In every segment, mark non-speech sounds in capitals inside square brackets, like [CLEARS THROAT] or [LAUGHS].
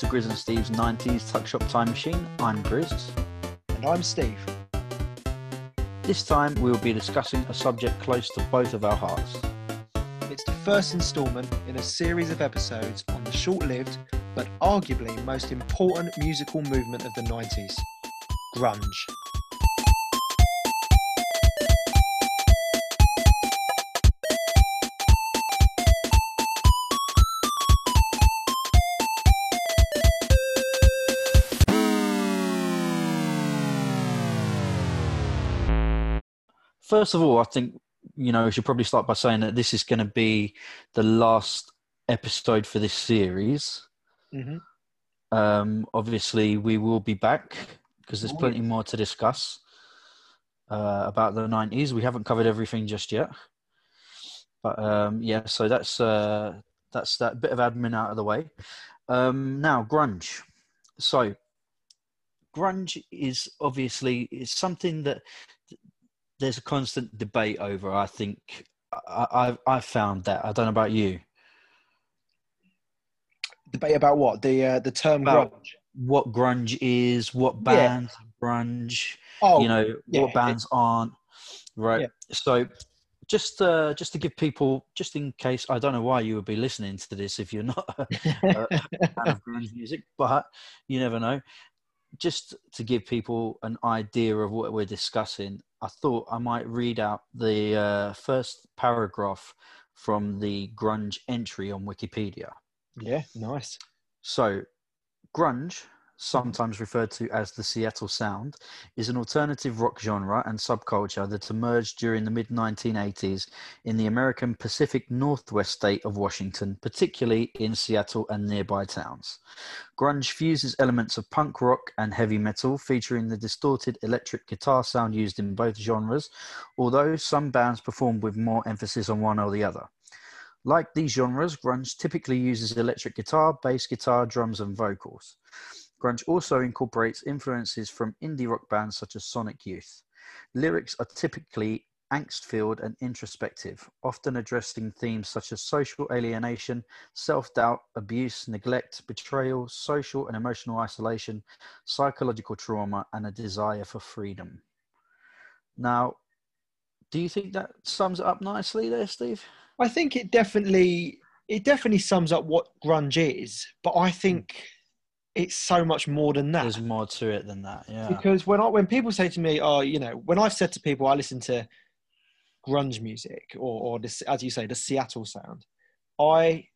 To Grizz and Steve's 90s Tuck Shop Time Machine. I'm Grizz. And I'm Steve. This time we'll be discussing a subject close to both of our hearts. It's the first instalment in a series of episodes on the short lived but arguably most important musical movement of the 90s grunge. First of all, I think you know we should probably start by saying that this is going to be the last episode for this series. Mm-hmm. Um, obviously, we will be back because there's plenty more to discuss uh, about the 90s. We haven't covered everything just yet, but um, yeah. So that's uh, that's that bit of admin out of the way. Um, now, grunge. So, grunge is obviously is something that there's a constant debate over. I think I, I've I found that. I don't know about you. Debate about what? The uh, the term About- grunge. What grunge is? What bands are grunge? Oh, you know yeah, what bands aren't right Yeah. so just uh just to give people just in case i don't know why you would be listening to this if you're not [LAUGHS] a fan of grunge music but you never know just to give people an idea of what we're discussing i thought i might read out the uh, first paragraph from the grunge entry on wikipedia yeah, nice. so, grunge, sometimes referred to as the Seattle Sound, is an alternative rock genre and subculture that emerged during the mid 1980s in the American Pacific Northwest state of Washington, particularly in Seattle and nearby towns. Grunge fuses elements of punk rock and heavy metal, featuring the distorted electric guitar sound used in both genres, although some bands perform with more emphasis on one or the other. Like these genres, grunge typically uses electric guitar, bass guitar, drums, and vocals. Grunge also incorporates influences from indie rock bands such as Sonic Youth. Lyrics are typically angst filled and introspective, often addressing themes such as social alienation, self doubt, abuse, neglect, betrayal, social and emotional isolation, psychological trauma, and a desire for freedom. Now, do you think that sums it up nicely there, Steve? I think it definitely it definitely sums up what grunge is, but I think hmm. It's so much more than that. There's more to it than that, yeah. because when I when people say to me, "Oh, you know," when I've said to people, I listen to grunge music or or this, as you say, the Seattle sound, I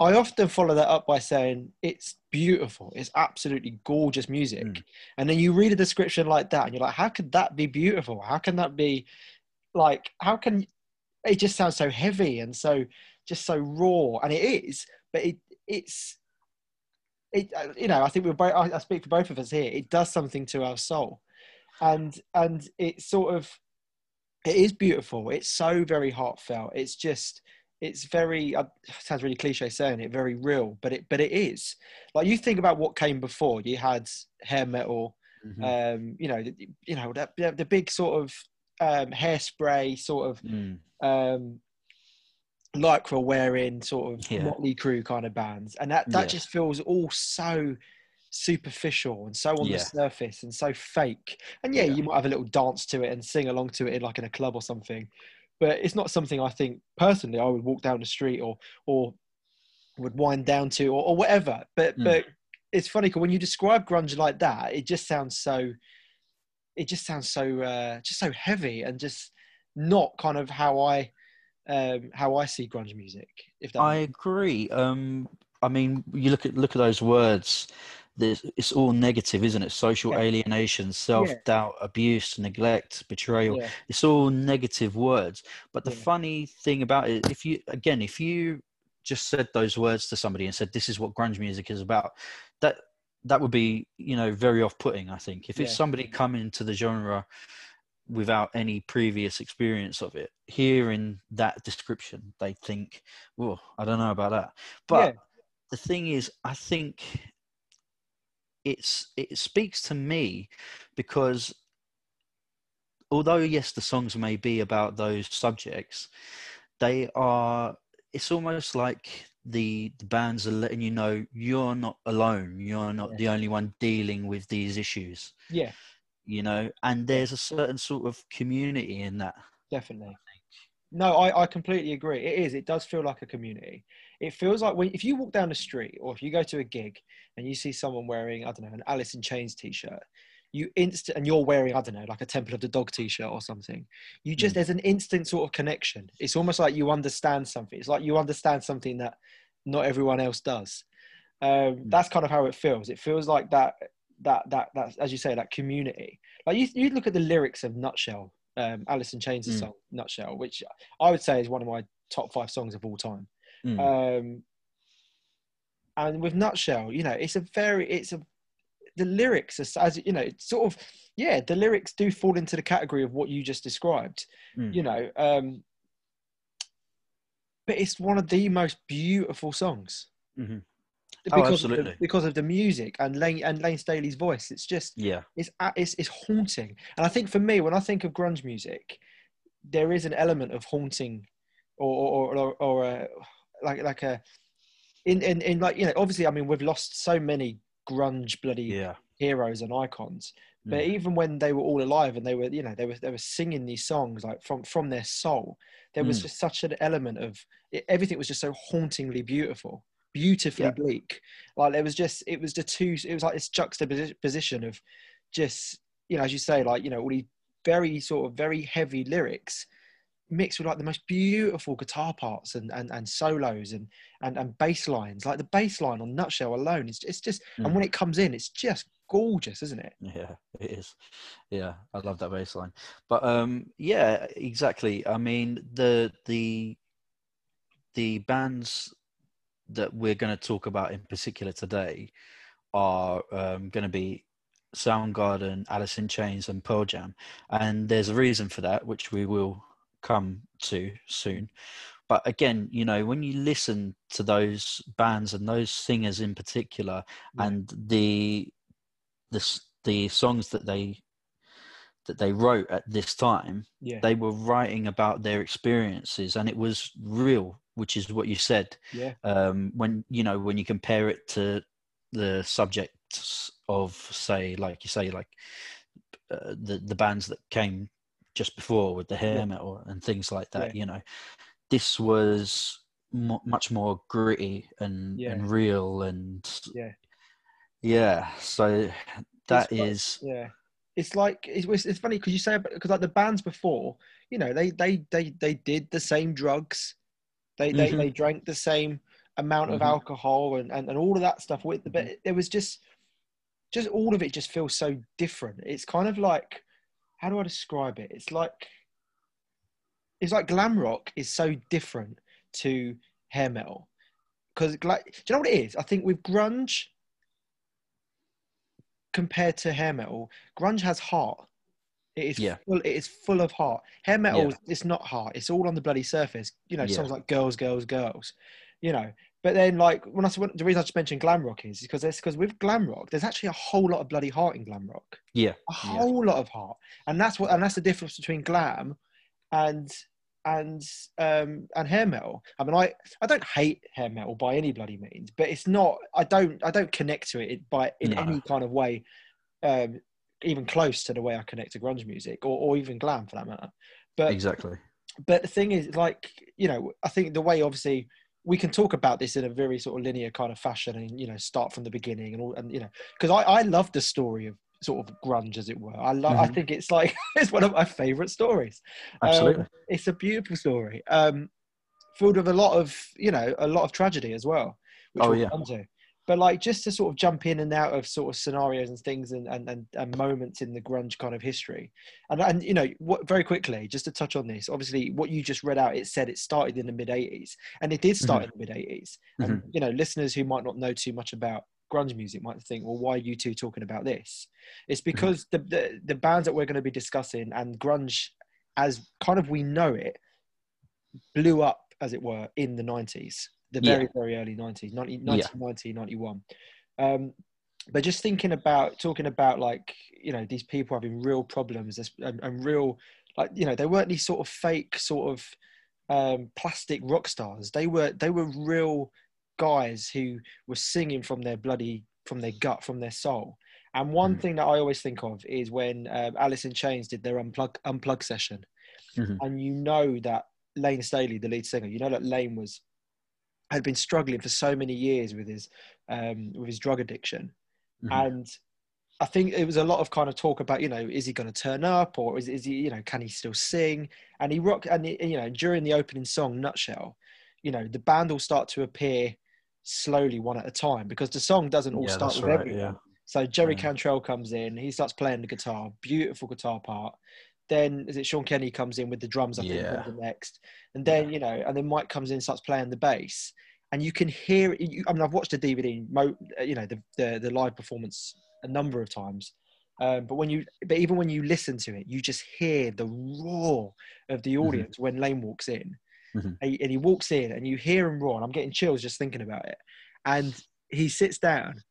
I often follow that up by saying it's beautiful, it's absolutely gorgeous music, Mm. and then you read a description like that, and you're like, "How could that be beautiful? How can that be like? How can it just sounds so heavy and so just so raw?" And it is, but it it's it uh, you know i think we're both I, I speak for both of us here. It does something to our soul. And and it's sort of it is beautiful. It's so very heartfelt. It's just it's very uh, sounds really cliche saying it very real but it but it is. Like you think about what came before. You had hair metal Mhm. um you know you know that the, the big sort of um hairspray sort of Mm. um lycra wearing sort of Yeah. Mötley Crüe kind of bands and that that Yeah. just feels all so superficial and so on Yeah. the surface and so fake and yeah, you might have a little dance to it and sing along to it in like in a club or something but it's not something i think personally i would walk down the street or or would wind down to or, or whatever but Mm. but it's funny because when you describe grunge like that it just sounds so it just sounds so uh just so heavy and just not kind of how i um how i see grunge music if that I agree. Um, I mean, you look at look at those words. There's, it's all negative, isn't it? Social Yeah. alienation, self doubt, abuse, neglect, betrayal. yeah It's all negative words. But the Yeah. funny thing about it, if you again, if you just said those words to somebody and said, "This is what grunge music is about," that that would be, you know, very off-putting. I think if it's somebody coming to the genre without any previous experience of it, hearing that description, they think, "Well, I don't know about that." But Yeah. the thing is, I think it's it speaks to me because although yes, the songs may be about those subjects, they are. It's almost like the the bands are letting you know you're not alone. You're not Yeah. the only one dealing with these issues. Yeah, You know, and there's a certain sort of community in that. definitely. No, I, I completely agree. It is. It does feel like a community. It feels like when if you walk down the street or if you go to a gig and you see someone wearing I don't know an Alice in Chains t-shirt, you instant and you're wearing I don't know like a Temple of the Dog t-shirt or something. You just Mm. there's an instant sort of connection. It's almost like you understand something. It's like you understand something that not everyone else does. Um, Mm. That's kind of how it feels. It feels like that that that that as you say that community. Like you you look at the lyrics of Nutshell um, Alice in Chains' Mm. song Nutshell, which I would say is one of my top five songs of all time. Mm. Um, and with Nutshell, you know, it's a very, it's a, the lyrics are, as you know, it's sort of, yeah, the lyrics do fall into the category of what you just described, Mm. you know. Um, but it's one of the most beautiful songs. Mhm. Because Oh, Of absolutely. the, because of the music and Layne and Layne Staley's voice, it's just Yeah. it's it's it's haunting. And I think for me, when I think of grunge music, there is an element of haunting, or or or, or a, like like a in, in in like you know obviously I mean we've lost so many grunge bloody Yeah. heroes and icons, but Mm. even when they were all alive and they were you know they were they were singing these songs like from from their soul, there was Mm. just such an element of it, everything was just so hauntingly beautiful. Beautifully Yeah. bleak, like it was just it was the two. It was like this juxtaposition of just you know, as you say, like you know, all these very sort of very heavy lyrics mixed with like the most beautiful guitar parts and and, and solos and and and bass lines. Like the bass line on Nutshell alone, it's it's just and Mm. when it comes in, it's just gorgeous, isn't it? Yeah, it is. Yeah, I love that bass line. But um yeah, exactly. I mean the the the bands that we're going to talk about in particular today are um, going to be Soundgarden, Alice in Chains, and Pearl Jam, and there's a reason for that, which we will come to soon. But again, you know, when you listen to those bands and those singers in particular, Yeah. and the the the songs that they that they wrote at this time, Yeah, they were writing about their experiences, and it was real, which is what you said yeah, um, when you know when you compare it to the subjects of say like you say like uh, the the bands that came just before with the hair Yeah. metal and things like that Yeah. you know this was mo- much more gritty and Yeah. and real and Yeah. yeah so that It's like- yeah. It's like it's it's funny because you say because like the bands before, you know, they they they they did the same drugs, they they, Mhm. they drank the same amount of Mhm. alcohol and, and and all of that stuff with the but Mm-hmm. there was just just all of it just feels so different. It's kind of like how do I describe it? It's like it's like glam rock is so different to hair metal because like do you know what it is? I think with grunge compared to hair metal, grunge has heart. It is Yeah. full. It is full of heart. Hair metal, Yeah. it's not heart. It's all on the bloody surface. You know, Yeah. songs like "Girls, Girls, Girls." You know, but then like when I when, the reason I just mentioned glam rock is because it's because with glam rock, there's actually a whole lot of bloody heart in glam rock. yeah A whole lot of heart, and that's what and that's the difference between glam and and um and hair metal. I mean, I I don't hate hair metal by any bloody means, but it's not. I don't I don't connect to it by in No. any kind of way, um, even close to the way I connect to grunge music or or even glam for that matter. But exactly but the thing is, like you know, I think the way obviously we can talk about this in a very sort of linear kind of fashion, and you know, start from the beginning and all, and you know, because I I love the story of sort of grunge as it were. I love. I Mhm. think it's like [LAUGHS] it's one of my favorite stories. Um, absolutely it's a beautiful story, um, filled with a lot of you know a lot of tragedy as well. Which Oh, we'll yeah. But like just to sort of jump in and out of sort of scenarios and things and, and, and, and moments in the grunge kind of history, and and you know what very quickly just to touch on this. Obviously, what you just read out, it said it started in the mid '80s, and it did mm-hmm. start in the mid '80s. And mm-hmm. you know, listeners who might not know too much about grunge music might think, well, why are you two talking about this? It's mm-hmm. because the, the the bands that we're going to be discussing and grunge, as kind of we know it, blew up as it were in the 90s, the Yeah. very very early 90s, 90, 1990, 91. Um, but just thinking about talking about like you know these people having real problems and, and real like you know they weren't these sort of fake sort of um, plastic rock stars. They were they were real guys who were singing from their bloody from their gut, from their soul. And one Mm. thing that I always think of is when um, Alice in Chains did their unplug unplug session, Mhm. and you know that Layne Staley, the lead singer, you know that Layne was had been struggling for so many years with his um, with his drug addiction, Mhm. and I think it was a lot of kind of talk about you know is he going to turn up or is is he you know can he still sing and he rock and he, you know during the opening song Nutshell, you know the band will start to appear slowly one at a time because the song doesn't all Yeah, start with right, everyone. yeah. So Jerry Yeah. Cantrell comes in, he starts playing the guitar, beautiful guitar part. Then is it Sean Kinney comes in with the drums? I think Yeah. next, and then you know, and then Mike comes in, and starts playing the bass, and you can hear. it- You, I mean, I've watched the DVD, you know, the, the the live performance a number of times, um, but when you, but even when you listen to it, you just hear the roar of the Mhm. audience when Layne walks in, Mhm. and, he, and he walks in, and you hear him roar, and I'm getting chills just thinking about it, and he sits down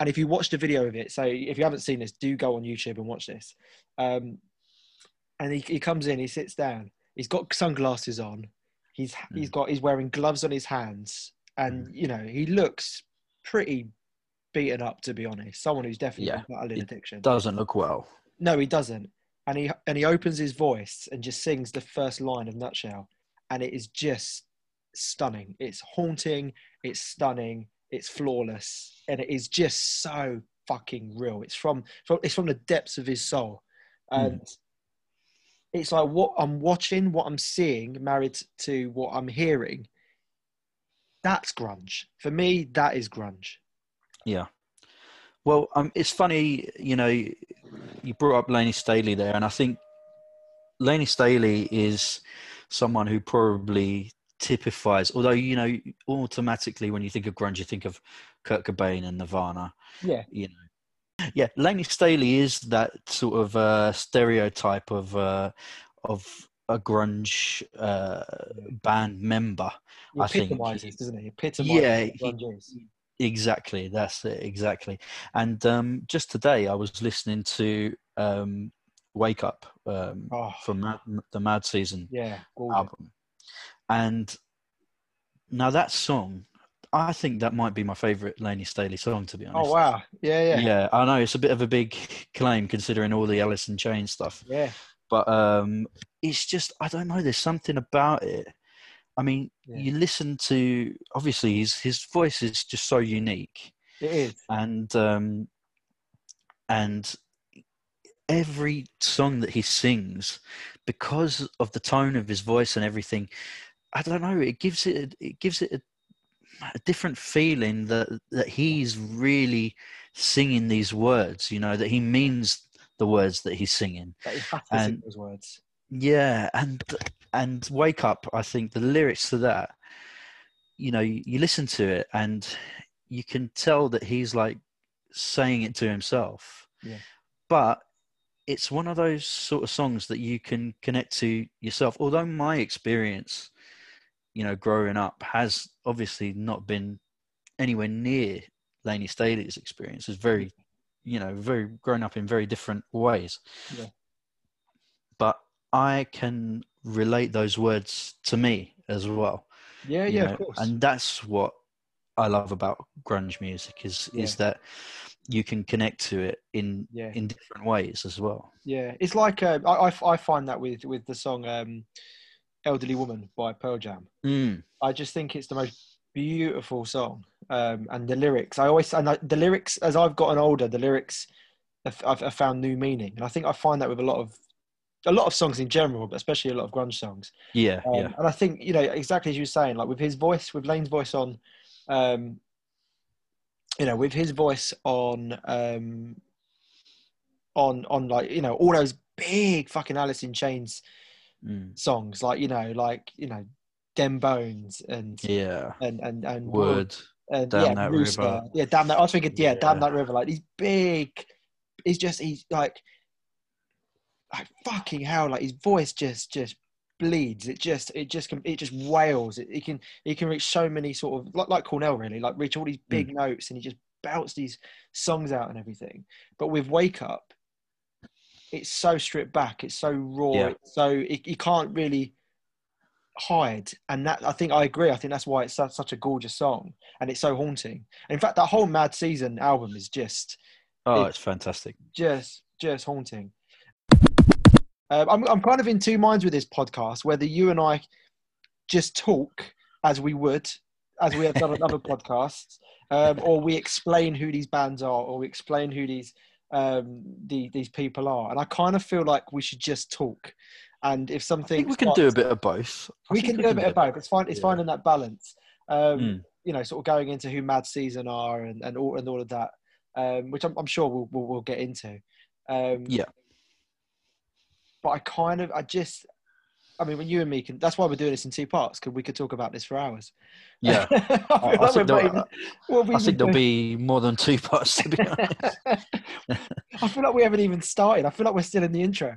and if you watch the video of it, so if you haven't seen this, do go on YouTube and watch this. Um, and he, he comes in, he sits down, he's got sunglasses on, he's hmm. he's got he's wearing gloves on his hands, and hmm. you know he looks pretty beaten up to be honest. Someone who's definitely Yeah, battling addiction. Doesn't look well. No, he doesn't. And he and he opens his voice and just sings the first line of Nutshell, and it is just stunning. It's haunting. It's stunning. It's flawless, and it is just so fucking real. It's from, from it's from the depths of his soul, hmm. and it's like what I'm watching, what I'm seeing, married to what I'm hearing. That's grunge for me. That is grunge. Yeah. Well, um, it's funny, you know, you brought up Laney Staley there, and I think Laney Staley is someone who probably typifies, although, you know, automatically when you think of grunge, you think of Kurt Cobain and Nirvana, Yeah, you know. Yeah, Laney Staley is that sort of uh, stereotype of uh, of a grunge uh, band member. he I think doesn't he? Epitomizes Yeah, is. Exactly, that's it. Exactly. And um, just today, I was listening to um, "Wake Up" um, Oh, from Mad, the Mad Season yeah, album, and now that song, I think that might be my favorite Laney Staley song. To be honest. Oh wow! Yeah, yeah, yeah. Yeah, I know it's a bit of a big claim considering all the Alice in Chains stuff, Yeah, but um, it's just I don't know. There's something about it. I mean, Yeah. you listen to obviously his his voice is just so unique It is. and um, and every song that he sings, because of the tone of his voice and everything, I don't know. It gives it it gives it a, a different feeling that that he's really singing these words. You know that he means the words that he's singing. That he has to sing those words. Yeah, and and wake up. I think the lyrics to that, you know, you, you listen to it and you can tell that he's like saying it to himself. Yeah. But it's one of those sort of songs that you can connect to yourself. Although my experience, you know, growing up has obviously not been anywhere near Laney Staley's experience. It's very, you know, very grown up in very different ways. Yeah. But I can relate those words to me as well. Yeah, yeah, know, of course. And that's what I love about grunge music is is that you can connect to it in yeah, in different ways as well. yeah. It's like uh, I, I I find that with with the song um, "Elderly Woman" by Pearl Jam. Mm. I just think it's the most beautiful song, um, and the lyrics. I always and I, the lyrics as I've gotten older, the lyrics have, I've, I've found new meaning, and I think I find that with a lot of a lot of songs in general, but especially a lot of grunge songs. Yeah, Um, yeah, And I think you know exactly as you were saying, like with his voice, with Layne's voice on, um, you know, with his voice on, um, on on like you know all those big fucking Alice in Chains mm. songs, like you know, like you know, Them Bones and yeah. and and and Wood and Damn yeah, That Rooster. River. yeah, damn that. I was thinking, yeah, damn that river. Like he's big, he's just he's like, like fucking hell. Like his voice just just bleeds. It just it just can it just wails. It, it can it can reach so many sort of like like Cornell really, like reach all these big Mm. notes, and he just belts these songs out and everything. But with Wake Up, it's so stripped back. It's so raw. Yeah. It's so it, you can't really. hide, and that I think I agree. I think that's why it's such, such a gorgeous song, and it's so haunting. in fact, that whole Mad Season album is just Oh, It- it's fantastic. just just haunting. Um, I'm I'm kind of in two minds with this podcast. Whether you and I just talk as we would, as we have done on other [LAUGHS] podcasts, um, or we explain who these bands are, or we explain who these um, the, these people are. And I kind of feel like we should just talk. And if something we can do a bit of both. I we can do a bit of both. It's fine. It's Yeah. finding that balance. Um, Mm. You know, sort of going into who Mad Season are and and all and all of that, um, which I'm, I'm sure we'll, we'll we'll get into. Um, Yeah. But I kind of, I just, I mean, when you and me can, that's why we're doing this in two parts because we could talk about this for hours. Yeah. [LAUGHS] I, I think there'll- even- I think there'll be more than two parts to be honest. [LAUGHS] [LAUGHS] I feel like we haven't even started. I feel like we're still in the intro.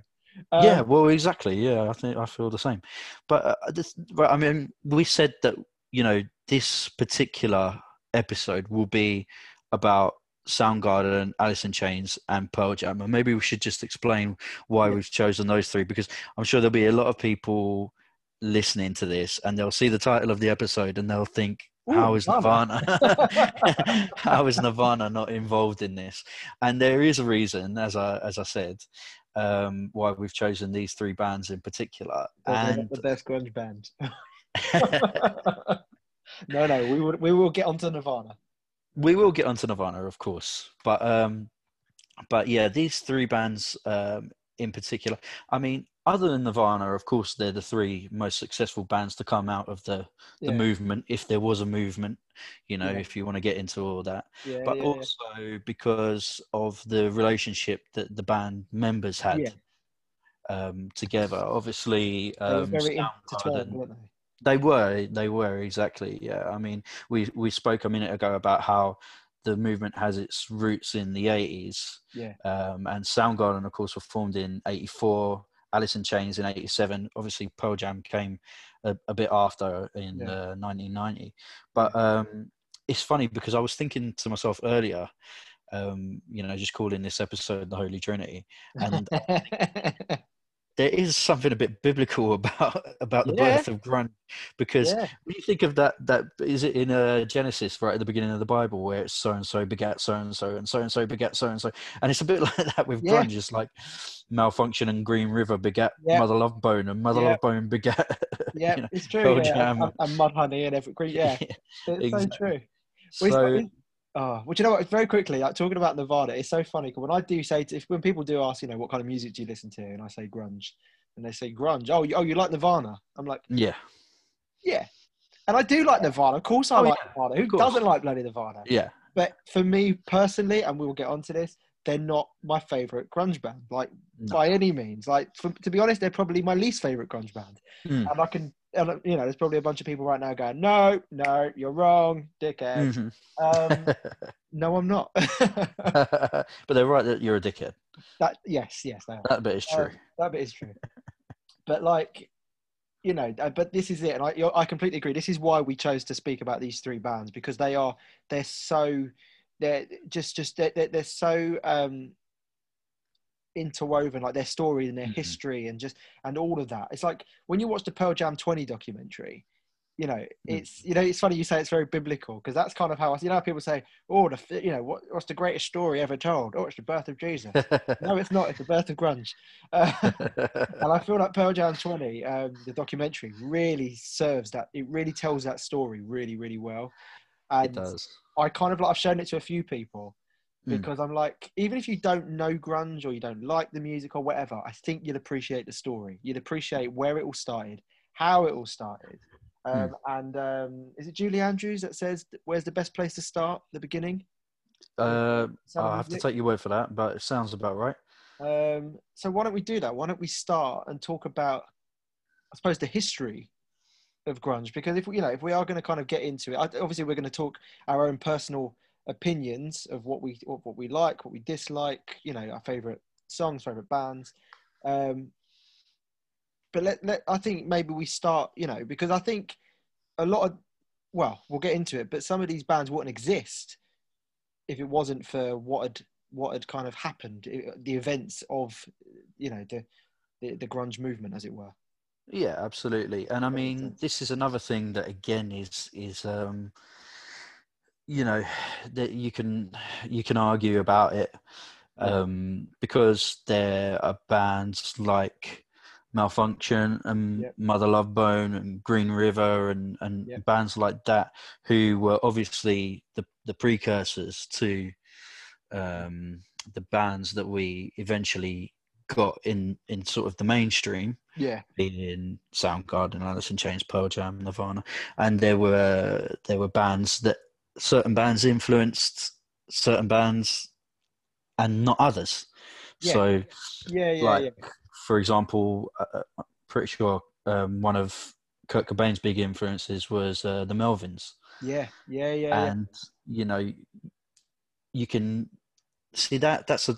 Um, yeah, well, exactly. Yeah, I think I feel the same. But uh, this, but, I mean, we said that you know this particular episode will be about Soundgarden, Alice in Chains, and Pearl Jam, and maybe we should just explain why we've chosen those three because I'm sure there'll be a lot of people listening to this and they'll see the title of the episode and they'll think. Ooh, How is Nirvana." Nirvana? [LAUGHS] How is Nirvana not involved in this? And there is a reason, as I as I said, um, why we've chosen these three bands in particular. They're And the best grunge band. [LAUGHS] [LAUGHS] no, no, we will we will get onto Nirvana. We will get onto Nirvana, of course, but um, but yeah, these three bands um, in particular. I mean, other than Nirvana, of course, they're the three most successful bands to come out of the the Yeah. movement, if there was a movement. You know, Yeah. if you want to get into all that. Yeah, but also because of the relationship that the band members had um, together. Obviously, They were um, very intertwined, weren't they? They were, they were exactly. Yeah, I mean, we we spoke a minute ago about how the movement has its roots in the eighties, Yeah. um, and Soundgarden, of course, were formed in '84. Alice in Chains in '87. Obviously, Pearl Jam came a, a bit after in Yeah. uh, 1990. But um, it's funny because I was thinking to myself earlier, um, you know, just calling this episode the Holy Trinity, and [LAUGHS] [LAUGHS] there is something a bit biblical [LAUGHS] about about the Yeah. birth of grunge because yeah, when you think of that that is it in uh, genesis right at the beginning of the bible where it's so and so begat so and so and so and so begat so and so and it's a bit [LAUGHS] like that with Yeah. grunge it's like Malfunkshun and green river begat Yeah. mother love bone and mother love bone begat [LAUGHS] yeah, you know, it's true. Yeah, Jam. and, Mudhoney and every yeah, it's so true. Well, so Oh, well, you know what? Very quickly, like talking about Nirvana, it's so funny 'cause when I do say, to, if when people do ask, you know, what kind of music do you listen to, and I say grunge, and they say grunge, oh, you, oh, you like Nirvana? I'm like, yeah yeah, and I do like Nirvana. Of course, I Oh, like yeah, Nirvana. Who doesn't like bloody Nirvana? yeah But for me personally, and we will get onto this, they're not my favorite grunge band, like No. by any means. Like, for, to be honest, they're probably my least favorite grunge band. Mm. And I can, and, you know, there's probably a bunch of people right now going, "No, no, you're wrong, dickhead." Mhm. Um, [LAUGHS] no, I'm not. [LAUGHS] but they're right that you're a dickhead that yes, yes, they are. that bit is true Um, that bit is true. but like, you know, uh, but this is it, and I, I completely agree. This is why we chose to speak about these three bands because they are they're so they're just just they're, they're, they're so um interwoven like their story and their Mhm. history and just and all of that it's like when you watch the pearl jam 20 documentary you know Mm. it's you know it's funny you say it's very biblical because that's kind of how I, you know people say oh the you know what, what's the greatest story ever told oh it's the birth of jesus [LAUGHS] no it's not it's the birth of grunge uh, [LAUGHS] and I feel like Pearl Jam 20, um, the documentary, really serves that. It really tells that story really, really well. And it does I kind of like, I've shown it to a few people Mm. because I'm like, even if you don't know grunge or you don't like the music or whatever, I think you'd appreciate the story. You'd appreciate where it all started, how it all started. Um, And um, is it Julie Andrews that says, where's the best place to start? The beginning? uh, i'll have to take your word for that but it sounds about right Um, so why don't we do that? Why don't we start and talk about, I suppose, the history of grunge? Because if we, you know, if we are going to kind of get into it, obviously we're going to talk our own personal opinions of what we of what we like, what we dislike, you know, our favorite songs, favorite bands. Um, but let, let I think maybe we start, you know, because I think a lot of, well, we'll get into it, but some of these bands wouldn't exist if it wasn't for what had what had kind of happened, the events of, you know, the the, the grunge movement, as it were. Yeah, absolutely. And I mean, this is another thing that again is is um you know that you can you can argue about it um because there are bands like Malfunkshun and Yep. Mother Love Bone and Green River and and Yep. bands like that who were obviously the the precursors to um the bands that we eventually got in in sort of the mainstream Yeah, In Soundgarden, Alice in Chains, Pearl Jam, Nirvana, and there were there were bands that certain bands influenced certain bands and not others. Yeah. So, yeah, yeah, like yeah. for example, uh, I'm pretty sure um, one of Kurt Cobain's big influences was uh, the Melvins, Yeah, yeah, yeah, yeah. and you know you can see that that's a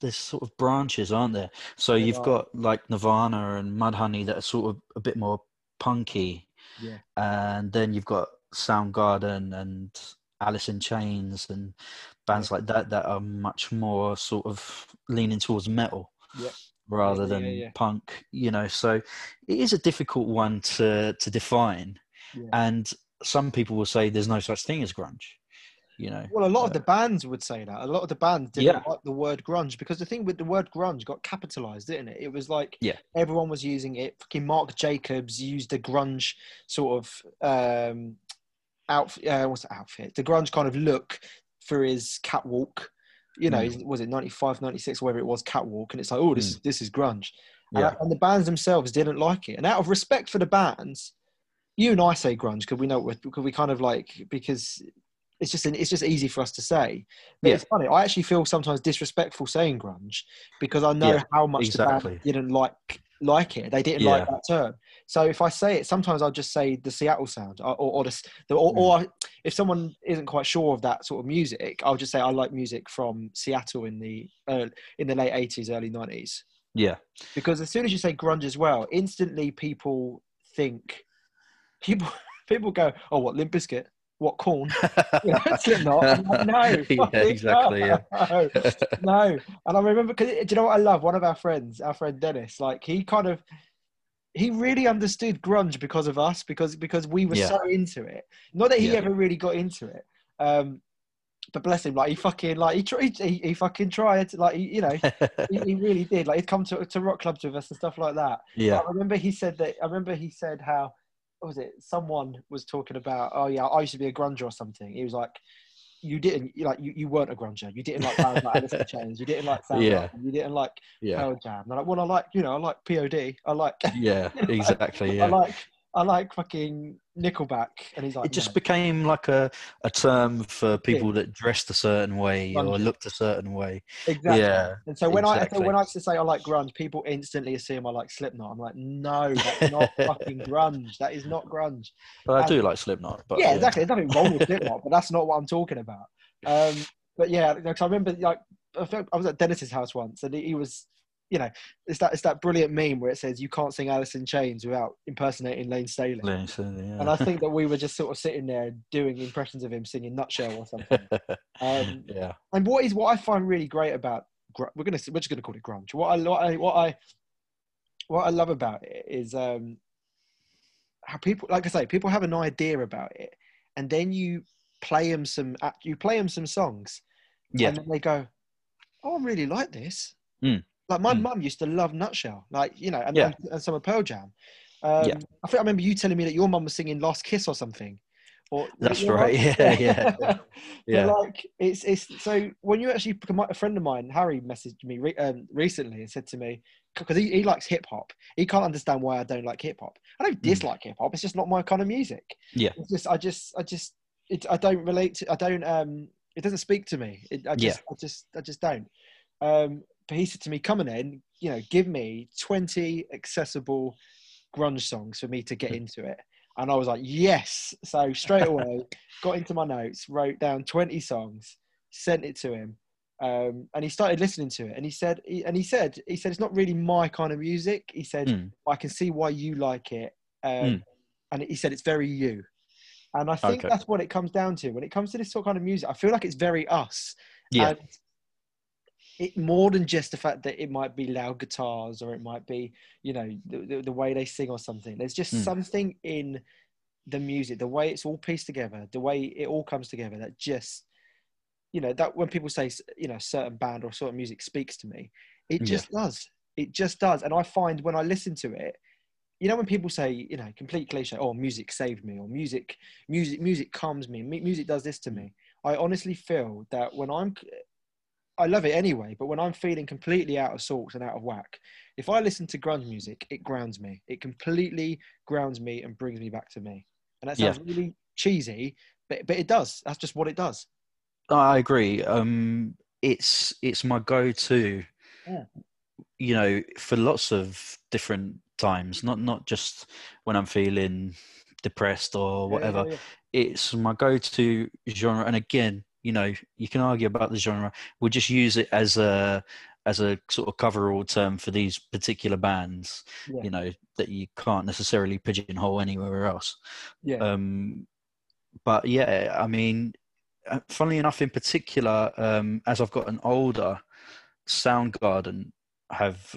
there's sort of branches aren't there so There you've are. got like nirvana and mudhoney that are sort of a bit more punky Yeah. and then you've got soundgarden and alice in chains and bands like that that are much more sort of leaning towards metal Yeah. rather Yeah, than yeah, yeah. punk you know so it is a difficult one to to define and some people will say there's no such thing as grunge you know Well, a lot of the bands would say that. A lot of the bands didn't Yeah. like the word grunge because the thing with the word grunge got capitalized, didn't it? It was like Yeah. everyone was using it. Fucking Marc Jacobs used the grunge sort of um, outfit. Uh, what's the outfit? The grunge kind of look for his catwalk. You know, Mm. was it 95, 96, whatever it was, catwalk, and it's like, oh, this is this is grunge. And, yeah and the bands themselves didn't like it. And out of respect for the bands, you and I say grunge because we know what because we kind of like because it's just it's just easy for us to say. But Yeah. it's funny. I actually feel sometimes disrespectful saying grunge because I know Yeah, how much the exactly. band didn't like like it. They didn't like that term. So if I say it, sometimes I'll just say the Seattle sound, or or, or, the, the, or, Mm. or if someone isn't quite sure of that sort of music, I'll just say I like music from Seattle in the uh, in the late eighties, early nineties yeah because as soon as you say grunge as well, instantly people think people [LAUGHS] people go, "Oh, what Limp Bizkit? What Korn? [LAUGHS] [LAUGHS] Slipknot?" Like, no, [LAUGHS] yeah exactly yeah no, no. And I remember, cause, do you know what I love? One of our friends, our friend Dennis, like he kind of he really understood grunge because of us, because because we were Yeah. so into it. Not that he Yeah. ever really got into it. Um, but bless him, like he fucking like he tried, he, he fucking tried, like he, you know, he, he really did. Like he'd come to to rock clubs with us and stuff like that. yeah I remember he said that. I remember he said how was it? Someone was talking about. Oh yeah, I used to be a grunger or something. He was like, you didn't like you, you weren't a grunger. You didn't like bands like Alice in [LAUGHS] Chains. You didn't like Soundgarden. Yeah. You didn't like yeah Pearl Jam. They're like, well, I like you know I like POD. I like yeah [LAUGHS] exactly I yeah like I like fucking Nickelback. And he's like, it just no. became like a, a term for people that dressed a certain way or looked a certain way exactly. yeah And so when I so when I used to say I like grunge, people instantly assume I like Slipknot. I'm like, no, that's not fucking grunge. That is not grunge. but i Um, do like slipknot but yeah, exactly. There's nothing wrong with [LAUGHS] Slipknot, but that's not what I'm talking about. Um, but yeah, because I remember like I I was at Dennis's house once, and he, he was, you know, it's that it's that brilliant meme where it says you can't sing Alice in Chains without impersonating Layne Staley. Yeah, so, yeah. And I think that we were just [LAUGHS] sort of sitting there doing impressions of him singing Nutshell or something. Um, [LAUGHS] yeah and what is what I find really great about gr- we're gonna we're just gonna call it grunge. What I what I what I, what I love about it is um, how people like I say people have an idea about it, and then you play them some you play them some songs, yeah and then they go, "Oh, I really like this." Mm. Like my Mm. mum used to love Nutshell, like you know, and, Yeah. and, and some of Pearl Jam. Um, Yeah. I think I remember you telling me that your mum was singing "Last Kiss" or something. Or That's you know, right, like- [LAUGHS] yeah, yeah, [LAUGHS] yeah like it's it's so when you actually a friend of mine Harry messaged me re, um, recently and said to me because he, he likes hip hop he can't understand why I don't like hip hop I don't Mm. dislike hip hop it's just not my kind of music Yeah. it's just I just I just it, I don't relate to I don't um it doesn't speak to me it, I just I just I just don't um but he said to me come on in you know give me 20 accessible grunge songs for me to get Mm. into it and I was like, yes. So straight away, [LAUGHS] got into my notes, wrote down 20 songs, sent it to him. Um, and he started listening to it. And he said, he, and he said, he said, it's not really my kind of music. He said, Mm. I can see why you like it. Um, Mm. And he said, it's very you. And I think Okay. that's what it comes down to. When it comes to this sort of kind of music, I feel like it's very us. Yeah. And it more than just the fact that it might be loud guitars or it might be you know the, the, way they sing or something there's just Mm. something in the music the way it's all pieced together the way it all comes together that just you know that when people say you know certain band or certain music speaks to me it Yeah. just does it just does and i find when i listen to it you know when people say you know complete cliche oh music saved me or music music music calms me music does this to me i honestly feel that when i'm i love it anyway but when i'm feeling completely out of sorts and out of whack if i listen to grunge music it grounds me it completely grounds me and brings me back to me and that Yeah. sounds really cheesy but, but it does that's just what it does I agree. Um, it's it's my go-to. Yeah. You know, for lots of different times, not not just when I'm feeling depressed or Yeah, whatever. yeah, yeah. It's my go-to genre. And again, you know, you can argue about the genre. We'll just use it as a as a sort of coverall term for these particular bands. Yeah. You know that you can't necessarily pigeonhole anywhere else. yeah Um, but yeah, I mean, uh, funnily enough, in particular, um, as I've gotten older, Soundgarden have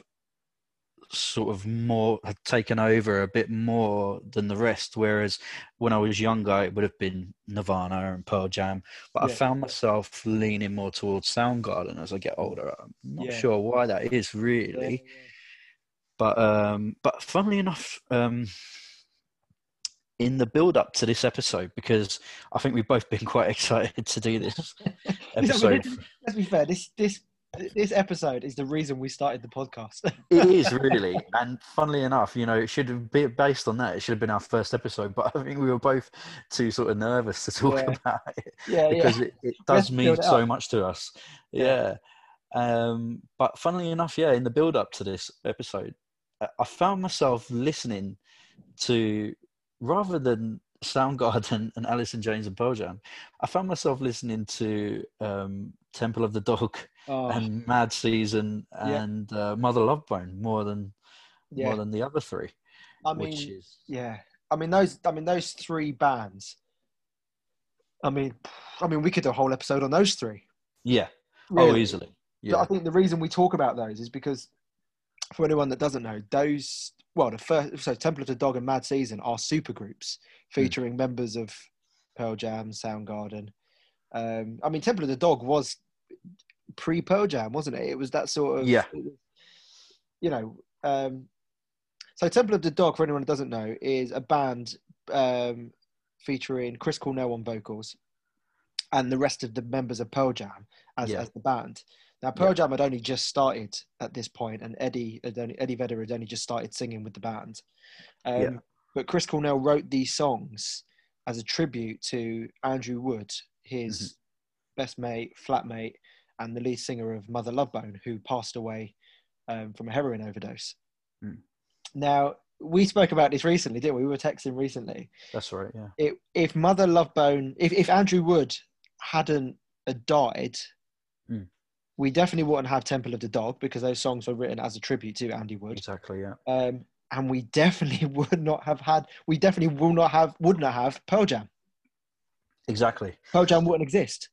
sort of more had taken over a bit more than the rest. Whereas when I was younger, it would have been Nirvana and Pearl Jam. But I found myself leaning more towards Soundgarden as I get older. I'm not Yeah. sure why that is really, yeah. but um, but funnily enough, um, in the build up to this episode, because I think we've both been quite [LAUGHS] excited to do this [LAUGHS] episode. let's be fair. This this this episode is the reason we started the podcast. [LAUGHS] It is really, and funnily enough, you know, it should have been based on that. It should have been our first episode, but [LAUGHS] I think we were both too sort of nervous to talk Yeah. about it yeah, because yeah. it, it does mean it so much to us. Yeah. Um, but funnily enough, yeah, in the build up to this episode, I- I found myself listening to rather than Soundgarden [LAUGHS] and Alice in Chains and Pearl Jam, I found myself listening to um, Temple of the Dog Oh, and Mad Season Yeah. and uh, Mother Love Bone more than yeah. more than the other three, I mean, is yeah. I mean those. I mean those three bands. I mean, I mean, we could do a whole episode on those three. yeah, oh really. easily, But I think the reason we talk about those is because, for anyone that doesn't know, those well, the first so Temple of the Dog and Mad Season are super groups Hmm. featuring members of Pearl Jam, Soundgarden. Um, I mean, Temple of the Dog was pre Pearl Jam, wasn't it? It was that sort of Yeah. You know, um, so Temple of the Dog, for anyone who doesn't know, is a band um, featuring Chris Cornell on vocals and the rest of the members of Pearl Jam as, Yeah. as the band. Now, Pearl Yeah. Jam had only just started at this point, and Eddie had only, Eddie Vedder had only just started singing with the band. Um, Yeah. But Chris Cornell wrote these songs as a tribute to Andrew Wood, his Mm-hmm. best mate, flatmate, and the lead singer of Mother Love Bone, who passed away um, from a heroin overdose. Mm. Now, we spoke about this recently, didn't we? We were texting recently that's right, yeah, it, if Mother Love Bone, if, if Andrew Wood hadn't uh, died, Mm. We definitely wouldn't have Temple of the Dog because those songs were written as a tribute to Andy Wood. exactly, yeah, Um, and we definitely [LAUGHS] would not have had, we definitely will not have, would not have Pearl Jam. exactly. Pearl Jam wouldn't exist.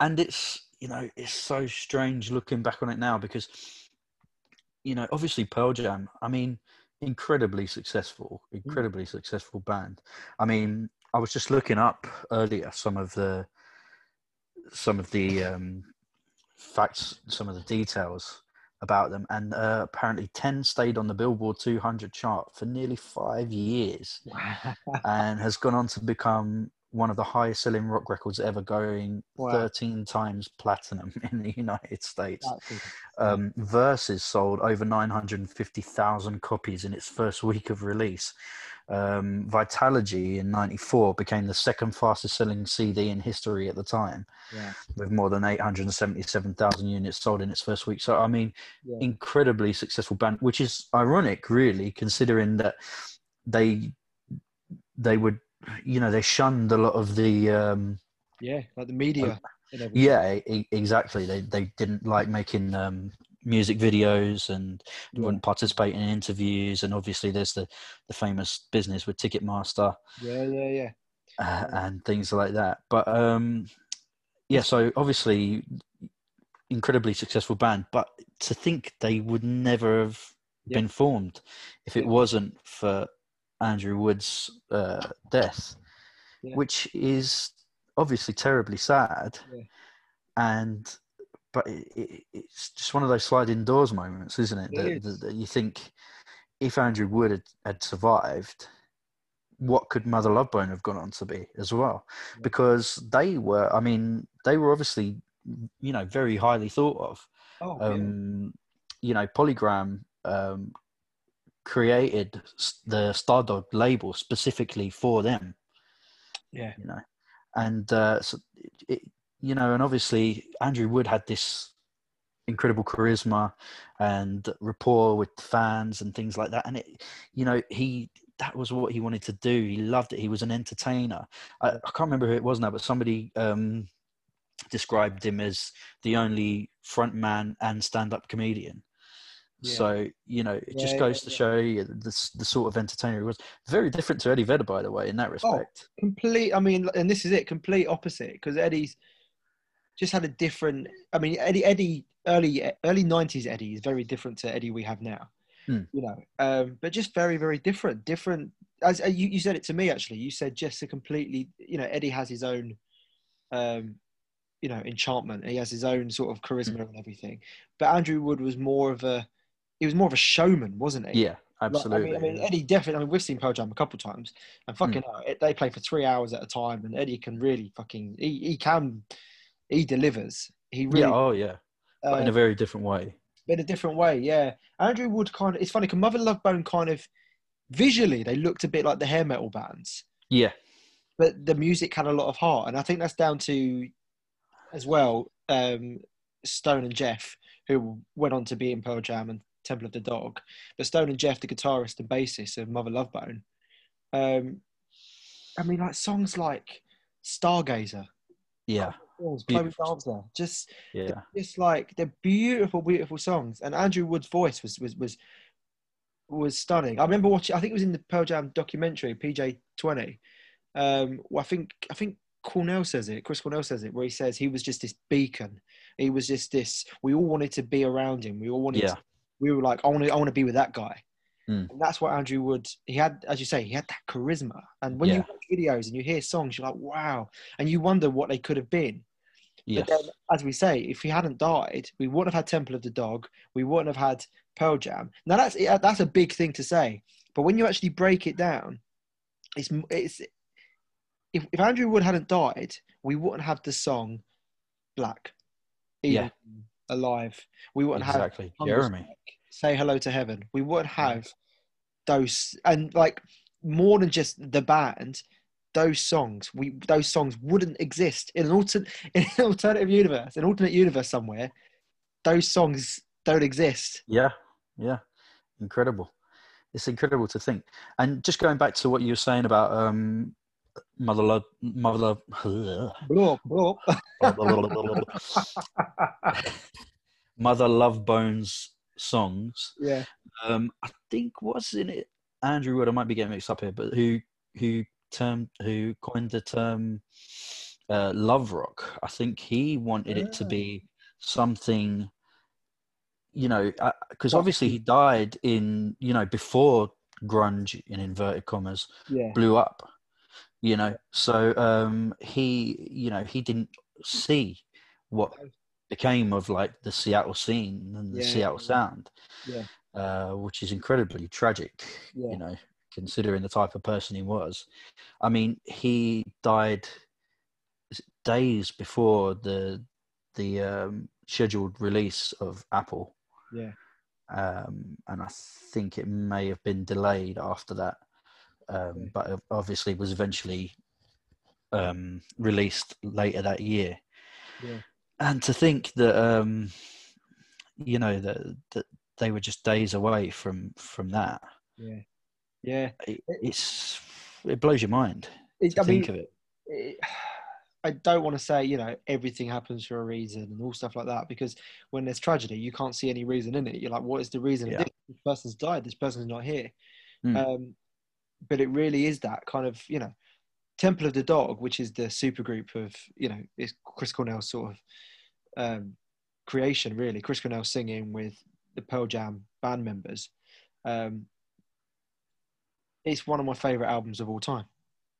and it's you know it's so strange looking back on it now because you know obviously pearl jam i mean incredibly successful incredibly successful band i mean i was just looking up earlier some of the some of the um facts some of the details about them and uh, apparently 10 stayed on the billboard 200 chart for nearly five years and has gone on to become one of the highest selling rock records ever, going Wow. 13 times platinum [LAUGHS] in the United States. Um, Versus sold over 950,000 copies in its first week of release. Um, Vitalogy in 94 became the second fastest selling CD in history at the time, yeah. with more than 877,000 units sold in its first week. So, I mean, Yeah. incredibly successful band, which is ironic, really, considering that they they would, you know, they shunned a lot of the, um, Yeah. Like the media. everything. yeah, e- exactly. They they didn't like making um, music videos and Yeah. wouldn't participate in interviews. And obviously, there's the the famous business with Ticketmaster Yeah. Yeah. Yeah. uh, and things like that. But um, yeah, so obviously, incredibly successful band, but to think they would never have Yeah. been formed if it Yeah. wasn't for Andrew Wood's uh, death, which is obviously terribly sad. And but it, it, it's just one of those sliding doors moments, isn't it? It That, is. that, you think if Andrew Wood had, had survived, what could Mother Love Bone have gone on to be as well? Yeah. Because they were, I mean, they were obviously, you know, very highly thought of. Oh, yeah. Um, You know, Polygram um, created the Stardog label specifically for them yeah, you know and uh, so it, it, you know and obviously andrew wood had this incredible charisma and rapport with fans and things like that and it you know he that was what he wanted to do he loved it he was an entertainer i, I can't remember who it was now but somebody um described him as the only front man and stand-up comedian Yeah. so you know it Yeah, just yeah, goes to yeah. show you the, the sort of entertainer he was very different to eddie vedder by the way in that respect. Oh, respect complete. I mean, and this is it, complete opposite because Eddie's just had a different. I mean, Eddie, Eddie, early early nineties Eddie is very different to Eddie we have now. Hmm. You know, um, but just very very different. Different. As uh, you, you said it to me actually, you said just a completely. You know, Eddie has his own. Um, you know, enchantment. He has his own sort of charisma and everything. But Andrew Wood was more of a. He was more of a showman, wasn't he? yeah Like, absolutely I mean, I mean. Eddie definitely. I mean, we've seen Pearl Jam a couple of times, and fucking hell, they play for three hours at a time, and Eddie can really fucking. He, he can, he delivers. He really, yeah oh yeah but in uh, a very different way in a different way. Yeah, Andrew Wood kind of. It's funny because Mother Love Bone kind of visually they looked a bit like the hair metal bands, yeah but the music had a lot of heart, and I think that's down to, as well, um, Stone and Jeff, who went on to be in Pearl Jam and Temple of the Dog, but Stone and Jeff, the guitarist and bassist of Mother Love Bone. Um, I mean, like songs like Stargazer, yeah songs, Chloe Beautiful. Dancer, just yeah just like they're beautiful, beautiful songs. And Andrew Wood's voice was was was was stunning. I remember watching. I think it was in the Pearl Jam documentary, PJ Twenty. Um, well, I think I think Cornell says it. Chris Cornell says it, where he says he was just this beacon. He was just this. We all wanted to be around him. We all wanted. Yeah. To, we were like, I want to. I want to be with that guy. Mm. And that's what Andrew Wood. He had, as you say, he had that charisma. And when you Yeah. watch videos and you hear songs, you're like, wow. And you wonder what they could have been. Yes But then, as we say, if he hadn't died, we wouldn't have had Temple of the Dog. We wouldn't have had Pearl Jam. Now that's that's a big thing to say, but when you actually break it down, it's it's if, if Andrew Wood hadn't died, we wouldn't have the song Black, even alive. We wouldn't have exactly Hunger jeremy Say Hello to Heaven. We wouldn't have those and like more than just the band. Those songs, we those songs wouldn't exist in an alternate [LAUGHS] in an alternative universe, an alternate universe somewhere. Those songs don't exist. yeah yeah incredible it's incredible to think and just going back to what you were saying about um mother love mother love Blah, blah. [LAUGHS] mother love bones songs yeah, um i think what's in it andrew wood i might be getting mixed up here but who who termed who coined the term uh, love rock. I think he wanted it to Ah. be something you know because Well- obviously he died in you know before grunge in inverted commas yeah, blew up you know. So um he you know he didn't see what became of like the seattle scene and the Yeah, seattle sound Yeah. uh which is incredibly tragic Yeah. you know considering the type of person he was. I mean he died days before the the um scheduled release of apple. Yeah, um, and I think it may have been delayed after that, um, but obviously was eventually um, released later that year. Yeah. And to think that um, you know that that they were just days away from from that, yeah, yeah. it, it's it blows your mind It, to I mean, think of it. it, I don't want to say you know everything happens for a reason and all stuff like that because when there's tragedy, you can't see any reason in it. You're like, what is the reason? Yeah. This? this person's died. This person's not here. Mm. Um, but it really is that kind of you know, Temple of the Dog, which is the supergroup of you know, it's Chris Cornell's sort of um, creation, really. Chris Cornell singing with the Pearl Jam band members. Um, it's one of my favorite albums of all time.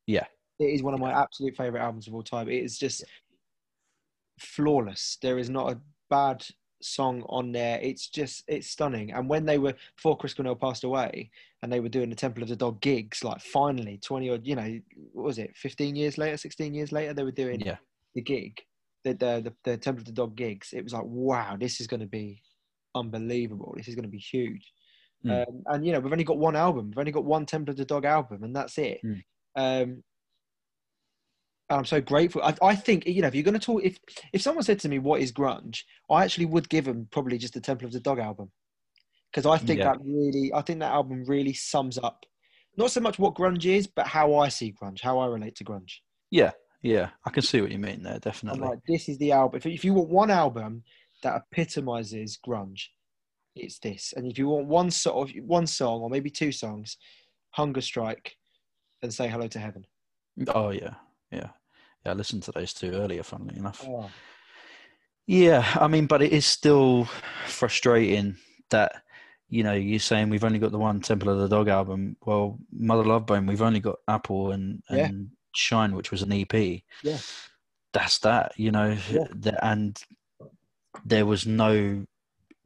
Yeah. It is one of my absolute favorite albums of all time. It is just flawless. There is not a bad song on there. It's just it's stunning. And when they were before Chris Cornell passed away, and they were doing the Temple of the Dog gigs, like finally twenty odd, you know, what was it, fifteen years later, sixteen years later, they were doing Yeah. the gig, the the the, the Temple of the Dog gigs. It was like, wow, this is going to be unbelievable. This is going to be huge. Mm. Um, and you know, we've only got one album. We've only got one Temple of the Dog album, and that's it. Mm. Um, and I'm so grateful. I, I think you know, if you're going to talk, if if someone said to me, "What is grunge?" I actually would give them probably just the Temple of the Dog album, because I think Yeah. that really, I think that album really sums up not so much what grunge is, but how I see grunge, how I relate to grunge. Yeah. Yeah. I can see what you mean there. I'm Definitely. like, this is the album. If, if you want one album that epitomizes grunge, it's this. And if you want one sort of one song or maybe two songs, Hunger Strike and Say Hello to Heaven. Oh yeah. Yeah. Yeah. I listened to those two earlier. Funnily enough. Oh, Yeah, I mean, but it is still frustrating that you know you're saying we've only got the one Temple of the Dog album. Well, Mother Love Bone, we've only got Apple and Yeah. and Shine, which was an EP. Yeah. that's that. You know, Yeah. And there was no,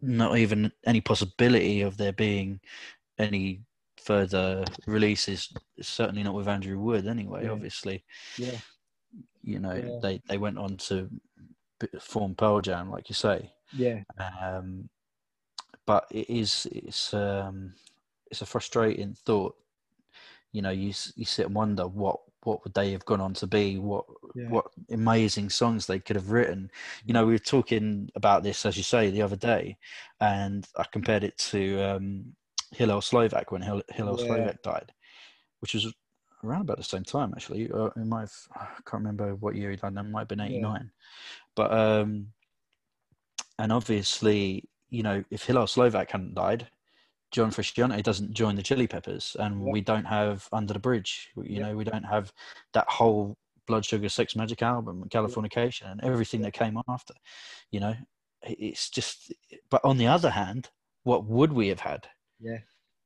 not even any possibility of there being any further releases. Certainly not with Andrew Wood, anyway. Yeah. Obviously, yeah. you know Yeah. they they went on to form Pearl Jam, like you say. Yeah. Um, but it is it's um, it's a frustrating thought. You know, you you sit and wonder what what would they have gone on to be? What Yeah. what amazing songs they could have written. You know, we were talking about this as you say the other day, and I compared it to um, Hillel Slovak when Hil- Hillel Yeah. Slovak died, which was around about the same time actually. Uh, it might have, I can't remember what year he died. It might have been eighty nine, but um, and obviously, you know, if Hillel Slovak hadn't died, John Frusciante doesn't join the Chili Peppers, and Yeah. we don't have Under the Bridge. You Yeah. know, we don't have that whole Blood Sugar Sex Magik album, Californication, and everything that came after. You know, it's just. But on the other hand, what would we have had? Yeah.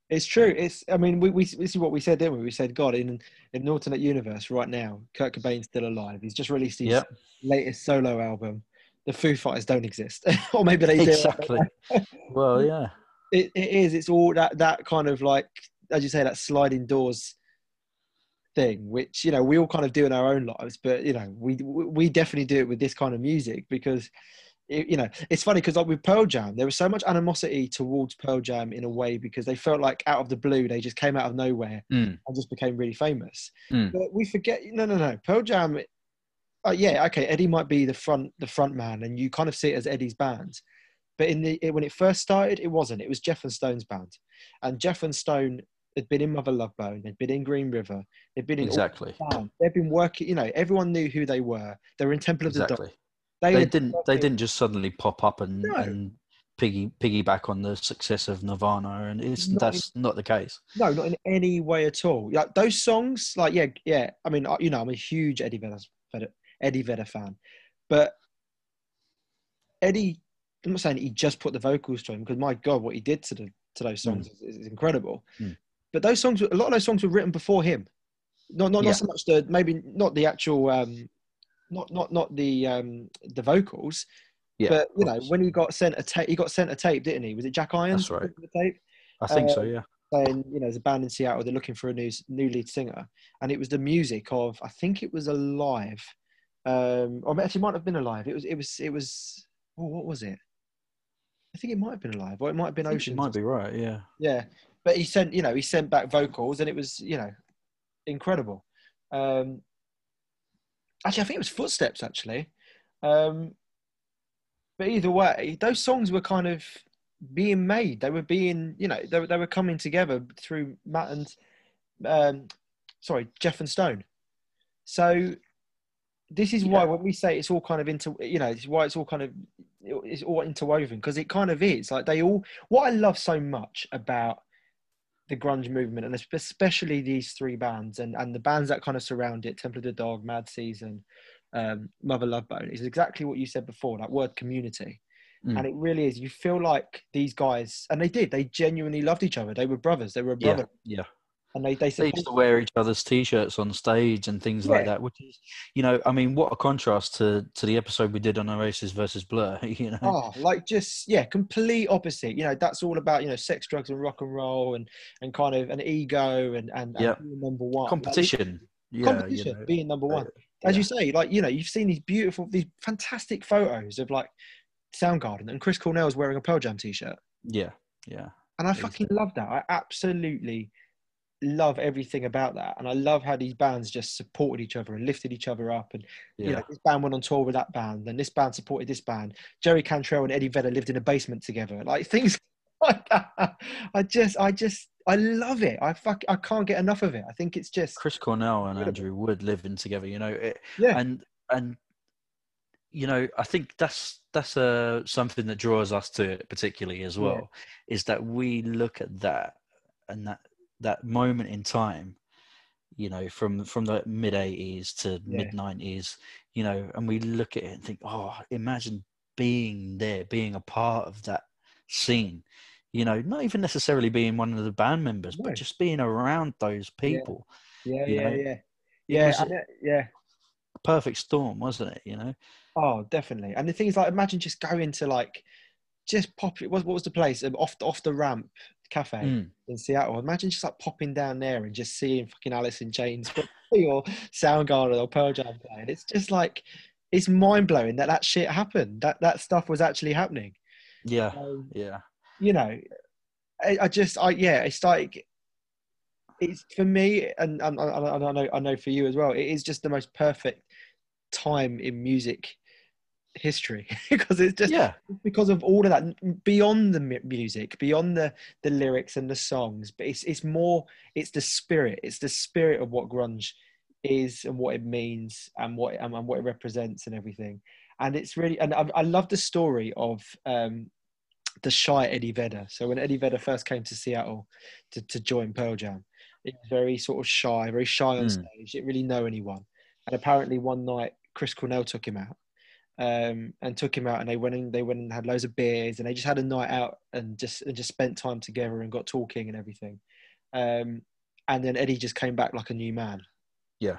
It's true. It's. I mean, we, we this is what we said, didn't we? We said, God, in in an alternate universe, right now, Kurt Cobain's still alive. He's just released his Yep. latest solo album. The Foo Fighters don't exist, [LAUGHS] or maybe they do. Exactly. [LAUGHS] well, yeah. It, it is. It's all that that kind of like, as you say, that sliding doors thing, which you know we all kind of do in our own lives. But you know, we we definitely do it with this kind of music because it, you know it's funny because like with Pearl Jam, there was so much animosity towards Pearl Jam in a way because they felt like out of the blue they just came out of nowhere Mm. and just became really famous. Mm. But we forget. No, no, no. Pearl Jam. Uh, yeah, okay. Eddie might be the front the front man, and you kind of see it as Eddie's band. But in the when it first started, it wasn't. It was Jeff and Stone's band, and Jeff and Stone had been in Mother Love Bone, they'd been in Green River, they'd been in Exactly. They'd been working. You know, everyone knew who they were. They were in Temple of the Dog. They, They didn't. They didn't just suddenly pop up and No. and piggy piggyback on the success of Nirvana, and it's Not that's not the case. No, not in any way at all. Like those songs, like yeah, yeah. I mean, you know, I'm a huge Eddie Vedder Eddie Vedder fan, but Eddie, I'm not saying he just put the vocals to him because my God, what he did to the to those songs is, is incredible. Mm. But those songs, a lot of those songs were written before him. Not not, Yeah. not so much the maybe not the actual, um, not not not the um, the vocals. Yeah, but you know, when he got sent a tape, he got sent a tape, didn't he? Was it Jack Irons? That's right. The tape I think so. Uh, Yeah. saying, you know, there's a band in Seattle, they're looking for a new new lead singer, and it was the music of, I think it was Alive, um, or actually it might have been Alive. It was, it was, it was. Oh, what was it? I think it might have been Alive, or it might have been Ocean. might be right. Yeah. Yeah, but he sent, you know, he sent back vocals, and it was, you know, incredible. Um, actually, I think it was Footsteps. Actually, um, but either way, those songs were kind of being made. They were being, you know, they, were- they were coming together through Matt and, um, sorry, Jeff and Stone. So this is why Yeah. when we say it's all kind of into, you know, this is why it's all kind of it's all interwoven because it kind of is like they all. What I love so much about the grunge movement and especially these three bands and and the bands that kind of surround it, Temple of the Dog, Mad Season, um, Mother Love Bone, is exactly what you said before. That word community. Mm. and it really is. You feel like these guys, and they did. They genuinely loved each other. They were brothers. They were a Yeah, brother, yeah. And they they, They used to wear each other's t-shirts on stage and things like that, which is, you know, I mean, what a contrast to to the episode we did on Oasis versus Blur. [LAUGHS] You know, Oh, like just yeah, complete opposite. You know, that's all about you know sex, drugs, and rock and roll, and and kind of an ego and and, and Yep. being number one. Like, competition. Yeah, competition, you know, being number one. As yeah. you say, like you know, you've seen these beautiful, these fantastic photos of like Soundgarden and Chris Cornell's wearing a Pearl Jam t-shirt, yeah, yeah. and I fucking love that. I absolutely love everything about that, and I love how these bands just supported each other and lifted each other up. And Yeah, you know, this band went on tour with that band, and this band supported this band. Jerry Cantrell and Eddie Vedder lived in a basement together, like [LAUGHS] things like that. I just, I just, I love it. I fuck, I can't get enough of it. I think it's just, Chris Cornell and Incredible. Andrew Wood living together. You know, it, yeah, and and you know, I think that's that's uh, something that draws us to it particularly as Yeah. well, is that we look at that and that that moment in time, you know, from from the mid '80s to Yeah. mid '90s, you know, and we look at it and think, oh, imagine being there, being a part of that scene. You know, not even necessarily being one of the band members, No. but just being around those people. yeah, yeah, know, yeah, yeah, was- yeah. Perfect storm, wasn't it? You know. Oh, definitely. And the thing is, like, imagine just going to like, just pop it. What, what was the place? Off the, off the ramp cafe Mm. in Seattle. Imagine just like popping down there and just seeing fucking Alice in Chains [LAUGHS] or Soundgarden or Pearl Jam playing. It's just like, it's mind blowing that that shit happened. That that stuff was actually happening. Yeah, Um, yeah. you know, I, I just, I yeah, it's like, it's for me, and, and, and I know, I know for you as well. It is just the most perfect time in music history [LAUGHS] because it's just yeah, because of all of that beyond the music, beyond the the lyrics and the songs. But it's it's more, it's the spirit. It's the spirit of what grunge is and what it means and what and, and what it represents and everything. And it's really, and I, I love the story of um, the shy Eddie Vedder. So when Eddie Vedder first came to Seattle to, to join Pearl Jam, he was very sort of shy, very shy on Mm. stage. Didn't really know anyone. And apparently one night Chris Cornell took him out. Um, and took him out, and they went and they went and had loads of beers, and they just had a night out and just and just spent time together and got talking and everything. Um, and then Eddie just came back like a new man. yeah,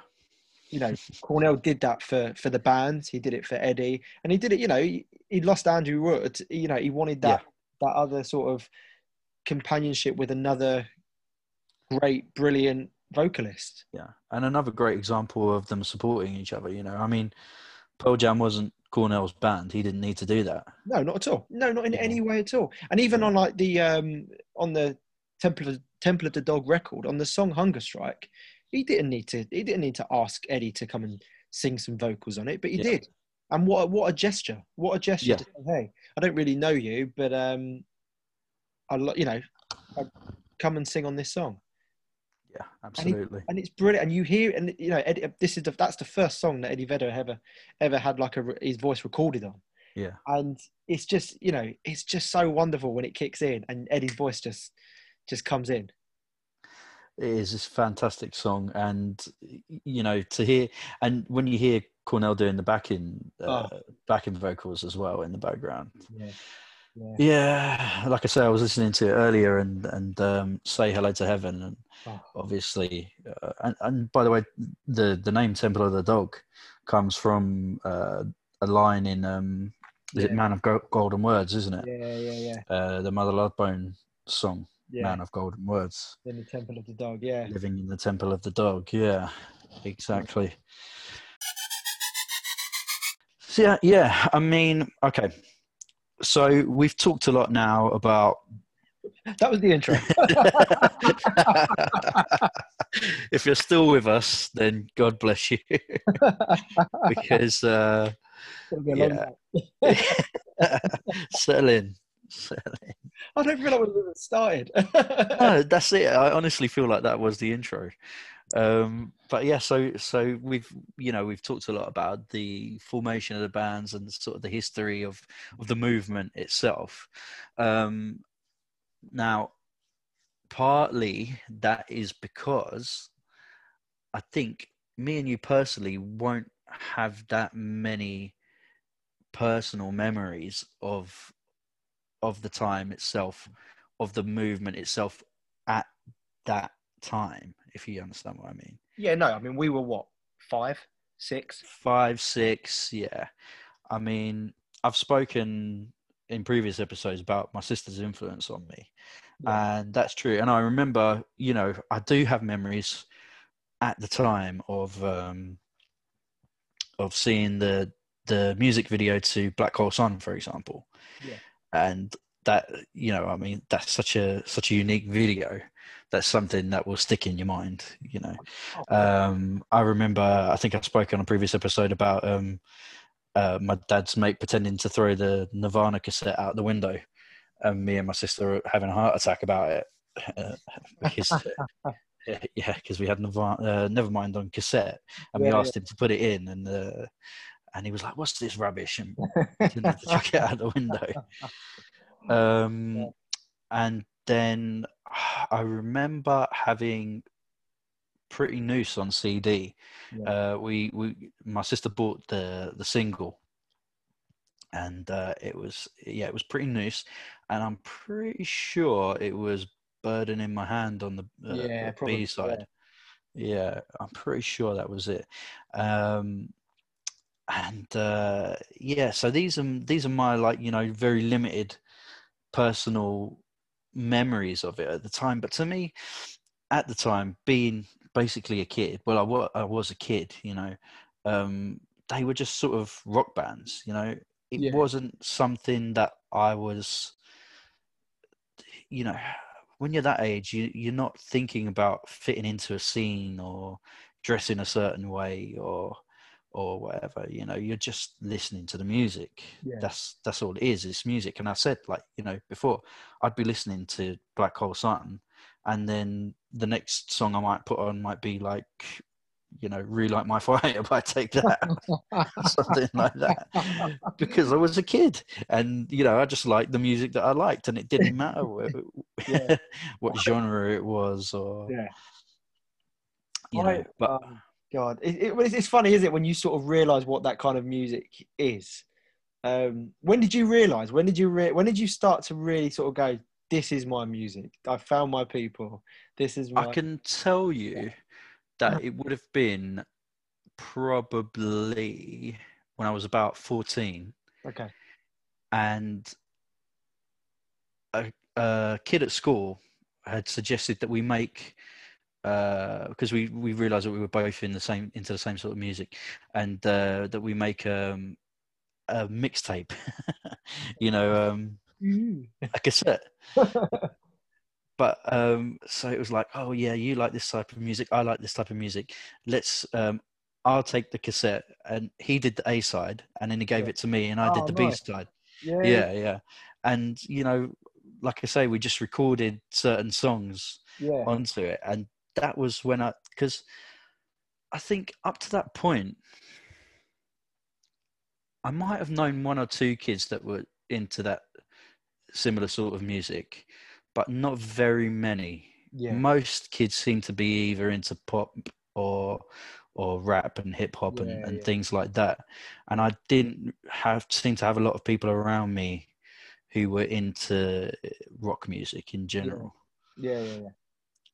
You know, Cornell did that for for the band. He did it for Eddie, and he did it. You know, he, he lost Andrew Wood. You know, he wanted that that other sort of companionship with another great, brilliant vocalist. yeah. And another great example of them supporting each other. You know, I mean, Pearl Jam wasn't Cornell's band. He didn't need to do that. No, not at all. No, not in Yeah. any way at all. And even on like the um on the Temple of Temple of the Dog record on the song Hunger Strike, he didn't need to. He didn't need to ask Eddie to come and sing some vocals on it, but he Yeah. did. And what a- what a gesture! What a gesture Yeah. to say, "Hey, I don't really know you, but um, I you know, I come and sing on this song." Yeah, absolutely. and it's brilliant. And you hear, and you know, Eddie, this is the, that's the first song that Eddie Vedder ever ever had like a, his voice recorded on, Yeah, and it's just you know, it's just so wonderful when it kicks in and Eddie's voice just just comes in. it is. A fantastic song, and you know to hear and when you hear Cornell doing the backing uh, backing vocals as well in the background. Yeah, yeah. Yeah, like I say, I was listening to it earlier, and and um, say hello to heaven, and Oh, obviously, uh, and, and by the way, the the name Temple of the Dog comes from uh, a line in um, is it Man of Go- Golden Words, isn't it? yeah, yeah, yeah, Uh, the Mother Love Bone song, yeah. Man of Golden Words, In the Temple of the Dog, yeah. living in the Temple of the Dog. Yeah, exactly. So yeah, yeah. I mean, okay. So we've talked a lot now about That was the intro. [LAUGHS] if you're still with us, then God bless you, [LAUGHS] because uh, be Yeah. [LAUGHS] settle in. Settle in. I don't feel like we've started. No, that's it. I honestly feel like that was the intro. Um, but yeah, so so we've you know we've talked a lot about the formation of the bands and sort of the history of of the movement itself. Um, now, partly that is because I think me and you personally won't have that many personal memories of of the time itself, of the movement itself at that time. If you understand what I mean. Yeah, no, I mean we were what five, six, five, six. Yeah, I mean I've spoken in previous episodes about my sister's influence on me, yeah. and that's true. And I remember, you know, I do have memories at the time of um, of seeing the the music video to Black Hole Sun, for example. Yeah. And that you know, I mean, that's such a such a unique video. That's something that will stick in your mind. You know, oh, um, I remember. I think I spoke on a previous episode about um, uh, my dad's mate pretending to throw the Nirvana cassette out the window, and me and my sister having a heart attack about it. Uh, [LAUGHS] because [LAUGHS] yeah, because we had Nirvana, uh, Nevermind on cassette, and yeah, we asked yeah. him to put it in, and uh, and he was like, "What's this rubbish?" and [LAUGHS] didn't chuck it out the window. Um, and then [SIGHS] I remember having Pretty Noose on CD. Uh, we we my sister bought the the single, and uh, it was yeah it was Pretty Noose, and I'm pretty sure it was burden in my hand on the uh, yeah, B side. Yeah. yeah. I'm pretty sure that was it. Um, and uh, yeah, so these are these are my like you know very limited personal memories of it at the time. But to me, at the time, being basically a kid, well, I was, I was a kid, you know, um, they were just sort of rock bands, you know. It yeah. wasn't something that I was, you know, when you're that age, you, you're not thinking about fitting into a scene or dressing a certain way or or whatever. You know, you're just listening to the music. Yeah. That's that's all it is. It's music. And I said, like you know, before I'd be listening to Black Hole Sun, and then the next song I might put on might be like you know, relight my [LAUGHS] fire by take that, [LAUGHS] something like that, [LAUGHS] because I was a kid and you know I just liked the music that I liked, and it didn't matter what, what genre it was or yeah. You know, but um, God, it, it, it's funny, is it, when you sort of realize what that kind of music is? Um, when did you realize? When did you re- when did you start to really sort of go? This is my music. I found my people. This is. My... I can tell you that it would have been probably when I was about 14. Okay. And a, a kid at school had suggested that we make because uh, we we realized that we were both in the same into the same sort of music and uh, that we make um, a mixtape [LAUGHS] you know um, mm. a cassette [LAUGHS] but um, so it was like, oh yeah, you like this type of music, I like this type of music. Let's, um, I'll take the cassette, and he did the A side, and then he gave yeah. it to me, and I oh, did the nice. B side. Yeah. yeah, yeah, and you know, like I say, we just recorded certain songs yeah. onto it, and that was when I, because I think up to that point, I might have known one or two kids that were into that similar sort of music but not very many. Yeah. Most kids seem to be either into pop or or rap and hip hop yeah, and, and yeah. things like that. And I didn't have seem to have a lot of people around me who were into rock music in general. Yeah, yeah, yeah.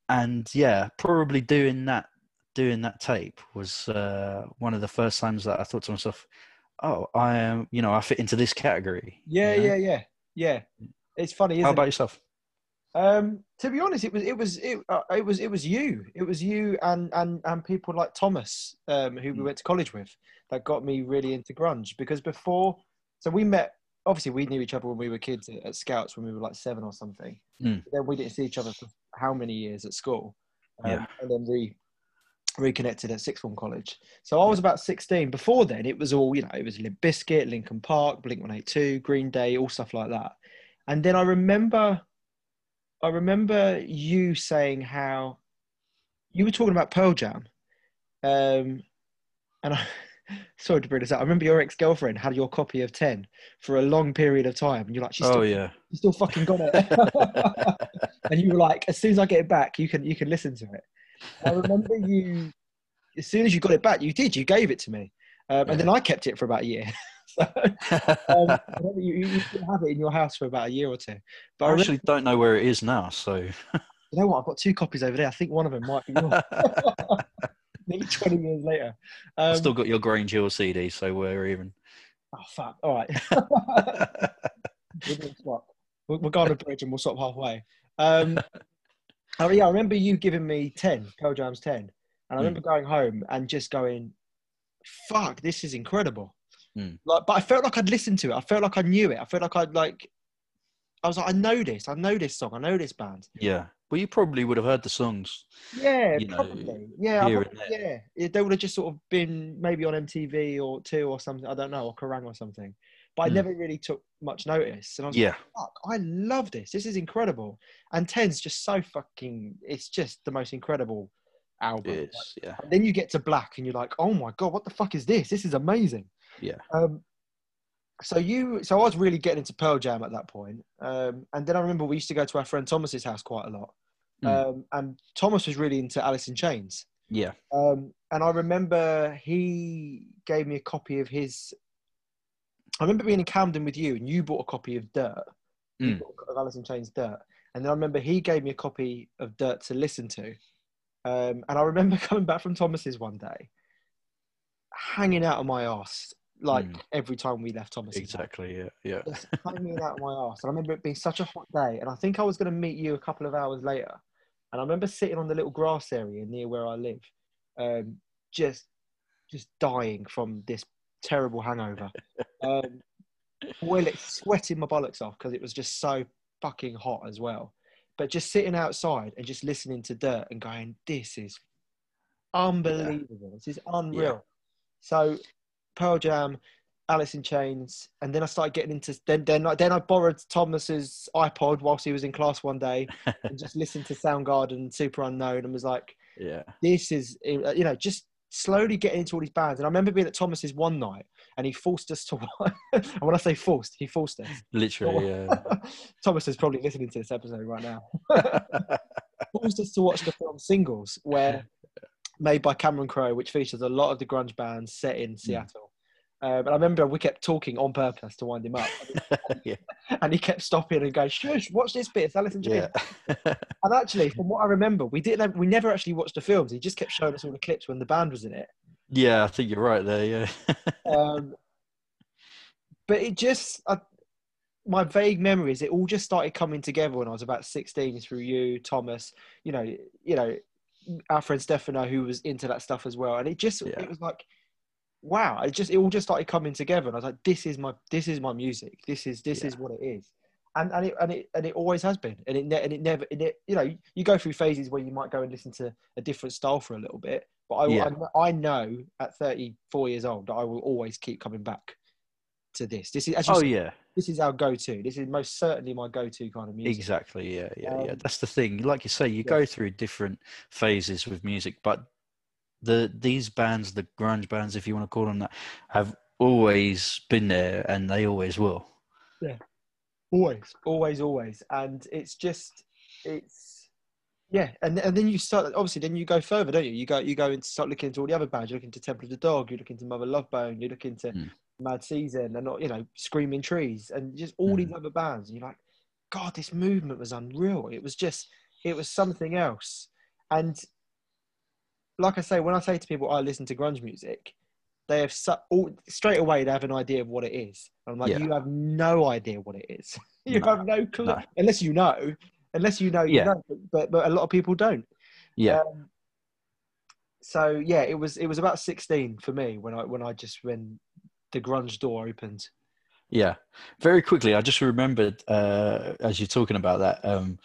And yeah, probably doing that doing that tape was uh, one of the first times that I thought to myself, "Oh, I am, you know, I fit into this category." Yeah, you know? yeah, yeah, yeah. It's funny. Isn't it? How about it? yourself? Um, to be honest, it was it was it, uh, it was it was you. It was you and and and people like Thomas, um, who we hmm. went to college with, that got me really into grunge. Because before, so we met. Obviously, we knew each other when we were kids at, at Scouts when we were like seven or something. Mm. Then we didn't see each other for how many years at school, um, yeah. and then re reconnected at sixth form college. So I was about sixteen. Before then, it was all you know. It was Limp Bizkit, Linkin Park, Blink One Eight Two, Green Day, all stuff like that. And then I remember I remember you saying how you were talking about Pearl Jam, um, and I, sorry to bring this up. I remember your ex girlfriend had your copy of Ten for a long period of time, and you're like, "She's still, oh yeah, you still fucking got it." [LAUGHS] and you were like, "As soon as I get it back, you can you can listen to it." I remember you, as soon as you got it back, you did. You gave it to me, um, yeah. and then I kept it for about a year. [LAUGHS] so, um, [LAUGHS] you, you, have it in your house for about a year or two. But I I remember, actually don't know where it is now, so you know what? I've got two copies over there. I think one of them might be yours. Nearly [LAUGHS] 20 years later. Um, I've still got your Grange Hill CD, so we're even. Oh, fuck. All right. [LAUGHS] [LAUGHS] We're gonna swap. We'll, we'll go on a bridge and we'll swap halfway. Um, oh, yeah, I remember you giving me 10, Pearl Jam's 10. And I Hmm. remember going home and just going, fuck, this is incredible. Hmm. Like, but I felt like I'd listened to it. I felt like I knew it. I felt like I'd like, I was like, I know this. I know this song. I know this band. yeah. Well, you probably would have heard the songs. Yeah, You know, probably. Yeah, probably- yeah. Yeah, They would have just sort of been maybe on MTV or two or something. I don't know, or Kerrang or something. But I Hmm. never really took much notice. And I was Yeah. like, fuck, I love this. This is incredible. And 10's just so fucking, it's just the most incredible album. It is. Yeah. Then you get to Black and you're like, oh my God, what the fuck is this? This is amazing. Yeah. Um, so you, so I was really getting into Pearl Jam at that point. Um, and then I remember we used to go to our friend Thomas's house quite a lot. Mm. Um, and Thomas was really into Alice in Chains. Yeah. Um, and I remember he gave me a copy of his. I remember being in Camden with you, and you bought a copy of Dirt, Mm. of Alice in Chains Dirt, and then I remember he gave me a copy of Dirt to listen to, um, and I remember [LAUGHS] coming back from Thomas's one day, hanging out of my ass like Mm. every time we left Thomas's. house Exactly. Yeah. Yeah. just hanging out my ass. And I remember it being such a hot day. And I think I was going to meet you a couple of hours later. And I remember sitting on the little grass area near where I live, um, just just dying from this terrible hangover. [LAUGHS] um, boiling, sweating my bollocks off because it was just so fucking hot as well. But just sitting outside and just listening to dirt and going, this is unbelievable. This is unreal. So Pearl Jam, Alice in Chains, and then I started getting into then then I, then I borrowed Thomas's iPod whilst he was in class one day and just [LAUGHS] listened to Soundgarden and Superunknown and was like, Yeah. this is uh, you know just slowly getting into all these bands. And I remember being at Thomas's one night and he forced us to. [LAUGHS] and when I say forced, he forced us. Literally. Yeah. [LAUGHS] Thomas is probably listening to this episode right now. forced us to watch the film Singles, where made by Cameron Crowe, which features a lot of the grunge bands set in Seattle. Uh, but I remember we kept talking on purpose to wind him up, [LAUGHS] yeah. and he kept stopping and going, "Shush, watch this bit, it's Alice in Chains." Yeah. [LAUGHS] And actually, from what I remember, we didn't. Have, we never actually watched the films. He just kept showing us all the clips when the band was in it. yeah. I think you're right there. Yeah. [LAUGHS] Um, but it just, I, my vague memories, it all just started coming together when I was about 16 through you, Thomas, you know, you know, our friend Stefano, who was into that stuff as well. And it just, Yeah. it was like, wow, it just, it all just started coming together. And I was like, this is my, this is my music. This is, this Yeah. is what it is. And, and it and it and it always has been, and it ne- and it never, and it, you know, you go through phases where you might go and listen to a different style for a little bit, but I, Yeah. I, I know at 34 years old that I will always keep coming back to this. This is as oh said, yeah. this is our go-to. This is most certainly my go-to kind of music. Exactly. Yeah. Yeah. yeah. Um, That's the thing. Like you say, you yeah. go through different phases with music, but the these bands, the grunge bands, if you want to call them that, have always been there, and they always will. Yeah, always, always, always, and it's just it's yeah, and and then you start obviously then you go further, don't you? You go you go and start looking into all the other bands. You look into Temple of the Dog. You look into Mother Love Bone. You look into Mm. Mad Season, and not you know Screaming Trees, and just all these Mm. other bands. And you're like, God, this movement was unreal. It was just it was something else, and like I say, when I say to people I listen to grunge music, they have su- all, straight away they have an idea of what it is. I'm like, Yeah. you have no idea what it is. [LAUGHS] you No, have no clue no. unless you know. Unless you know, you Yeah. know. But but a lot of people don't. Yeah. Um, so yeah, it was it was about 16 for me when I when I just when the grunge door opened. Yeah, very quickly. I just remembered uh, as you're talking about that, um,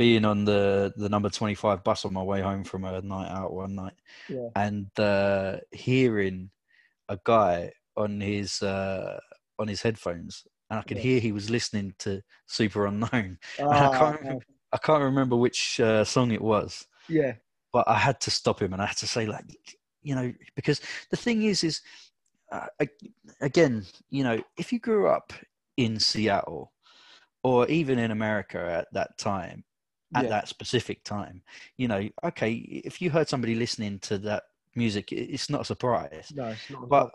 being on the the number twenty five bus on my way home from a night out one night, Yeah. and uh, hearing a guy on his uh, on his headphones, and I could Yeah. hear he was listening to Superunknown. [LAUGHS] I Ah, can't remember, I can't remember which uh, song it was, yeah, but I had to stop him and I had to say like, you know, because the thing is, is uh, again, you know, if you grew up in Seattle or even in America at that time, at yeah, that specific time, you know, okay, if you heard somebody listening to that music, it's not a surprise. no, it's not. But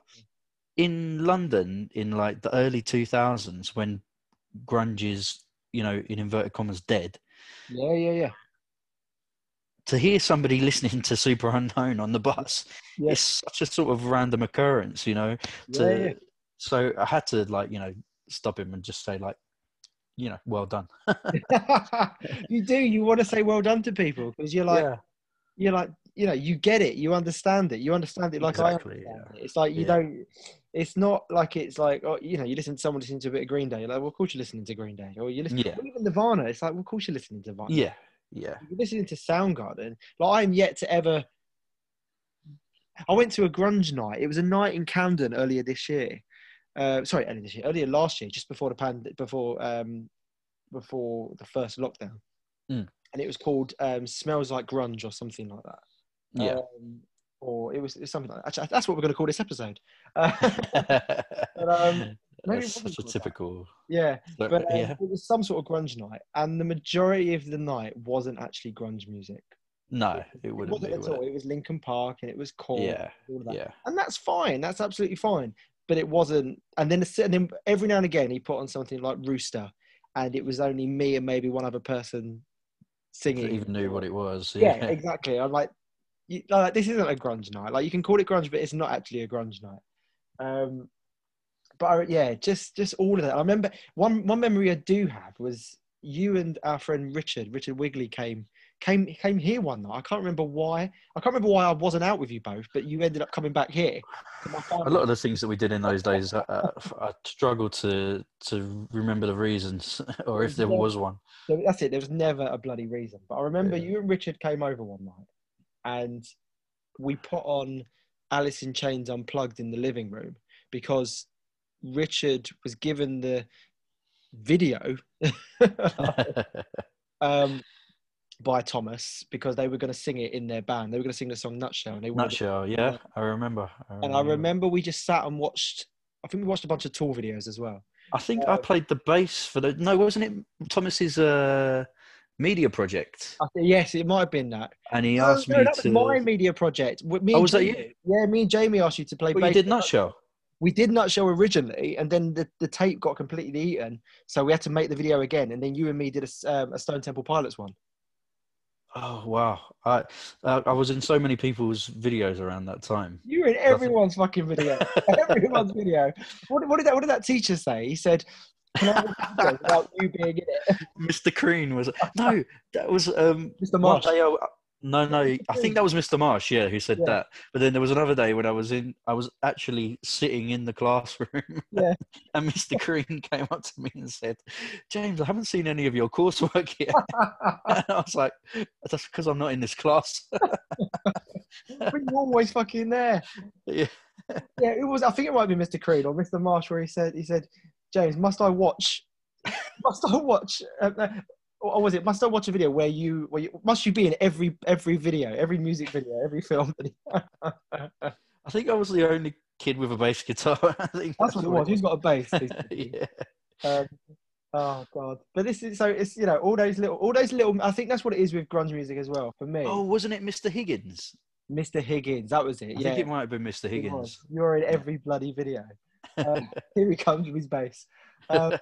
in London in like the early 2000s when grunge is, you know, in inverted commas, dead. Yeah, yeah, yeah. To hear somebody [LAUGHS] listening to Superunknown on the bus, Yeah. it's such a sort of random occurrence, you know. Yeah, yeah. So I had to like, you know, stop him and just say like, you know, well done. [LAUGHS] [LAUGHS] you do. You want to say well done to people because you're like, yeah, you're like, you know, you get it. You understand it. You understand it like Exactly, I understand yeah. it. It's like you Yeah. don't. It's not like it's like oh, you know, you listen to someone listening to a bit of Green Day. You're like, well, of course you're listening to Green Day, or you listen. Yeah. or even Nirvana. It's like, well, of course you're listening to Nirvana. yeah, yeah. You're listening to Soundgarden, like I'm yet to ever. I went to a grunge night. It was a night in Camden earlier this year. Uh, sorry, earlier this year, earlier last year, just before the pand, before um, before the first lockdown, Mm. and it was called um, "Smells Like Grunge" or something like that. Yeah. Um, or it was, it was something like that. Actually, that's what we're going to call this episode. [LAUGHS] Uh, um, maybe such a called that. typical. yeah, but, but um, yeah. it was some sort of grunge night, and the majority of the night wasn't actually grunge music. No, it It wouldn't wasn't be. at would all. it? It was Linkin Park, and it was Korn, Yeah, all of that. yeah. and that's fine. That's absolutely fine. But it wasn't. And then, and then every now and again, he put on something like Rooster, and it was only me and maybe one other person singing. Even knew what it was. Yeah, Yeah, exactly. I'm like, you, like, this isn't a grunge night. Like, you can call it grunge, but it's not actually a grunge night. Um, but I, yeah, just just all of that. I remember one one memory I do have was you and our friend Richard, Richard Wigley came came came here one night. I can't remember why. I can't remember why I wasn't out with you both, but you ended up coming back here. a lot of the things that we did in those days, uh, uh, I struggle to to remember the reasons, [LAUGHS] or if there was one. That's it. There was never a bloody reason. But I remember Yeah. you and Richard came over one night and we put on Alice in Chains Unplugged in the living room because Richard was given the video [LAUGHS] [LAUGHS] um, by Thomas because they were going to sing it in their band. They were going to sing the song Nutshell. And, they Nutshell, yeah, I remember. I and I remember we just sat and watched, I think we watched a bunch of tour videos as well. I think I played the bass for the. No, wasn't it Thomas's uh, media project? I yes, it might have been that. And he asked no, me that to. was my media project. Me Oh, was that Jamie- Yeah, me and Jamie asked you to play Well, you bass. did Nutshell. we did Nutshell originally, and then the, the tape got completely eaten, so we had to make the video again. And then you and me did a, um, a Stone Temple Pilots one. Oh wow! I uh, I was in so many people's videos around that time. You were in everyone's fucking video. [LAUGHS] everyone's video. What, what did that? What did that teacher say? He said, "Can I have a video without you being in it?" [LAUGHS] Mr. Crean was no, that was um Mr. one Marsh. day I- no, no, I think that was Mr. Marsh, yeah, who said Yeah. that. But then there was another day when I was in, I was actually sitting in the classroom, [LAUGHS] Yeah. and Mr. Crean came up to me and said, "James, I haven't seen any of your coursework yet." [LAUGHS] and I was like, "That's because I'm not in this class." [LAUGHS] but you're always fucking there. yeah. Yeah, it was. I think it might be Mr. Creed or Mr. Marsh, where he said, "He said, James, must I watch? Must I watch? Uh, uh, or was it? Must I watch a video where you, where you must you be in every every video, every music video, every film?" [LAUGHS] I think I was the only kid with a bass guitar. [LAUGHS] I think That's what it was. Who's got a bass? [LAUGHS] yeah. um, oh god! But this is so. It's you know all those little, all those little. I think that's what it is with grunge music as well. For me, Oh, wasn't it Mr. Higgins? Mr. Higgins, that was it. I yeah, think it might have been Mr. Higgins. You're in every bloody video. Um, here he comes with his bass. Um,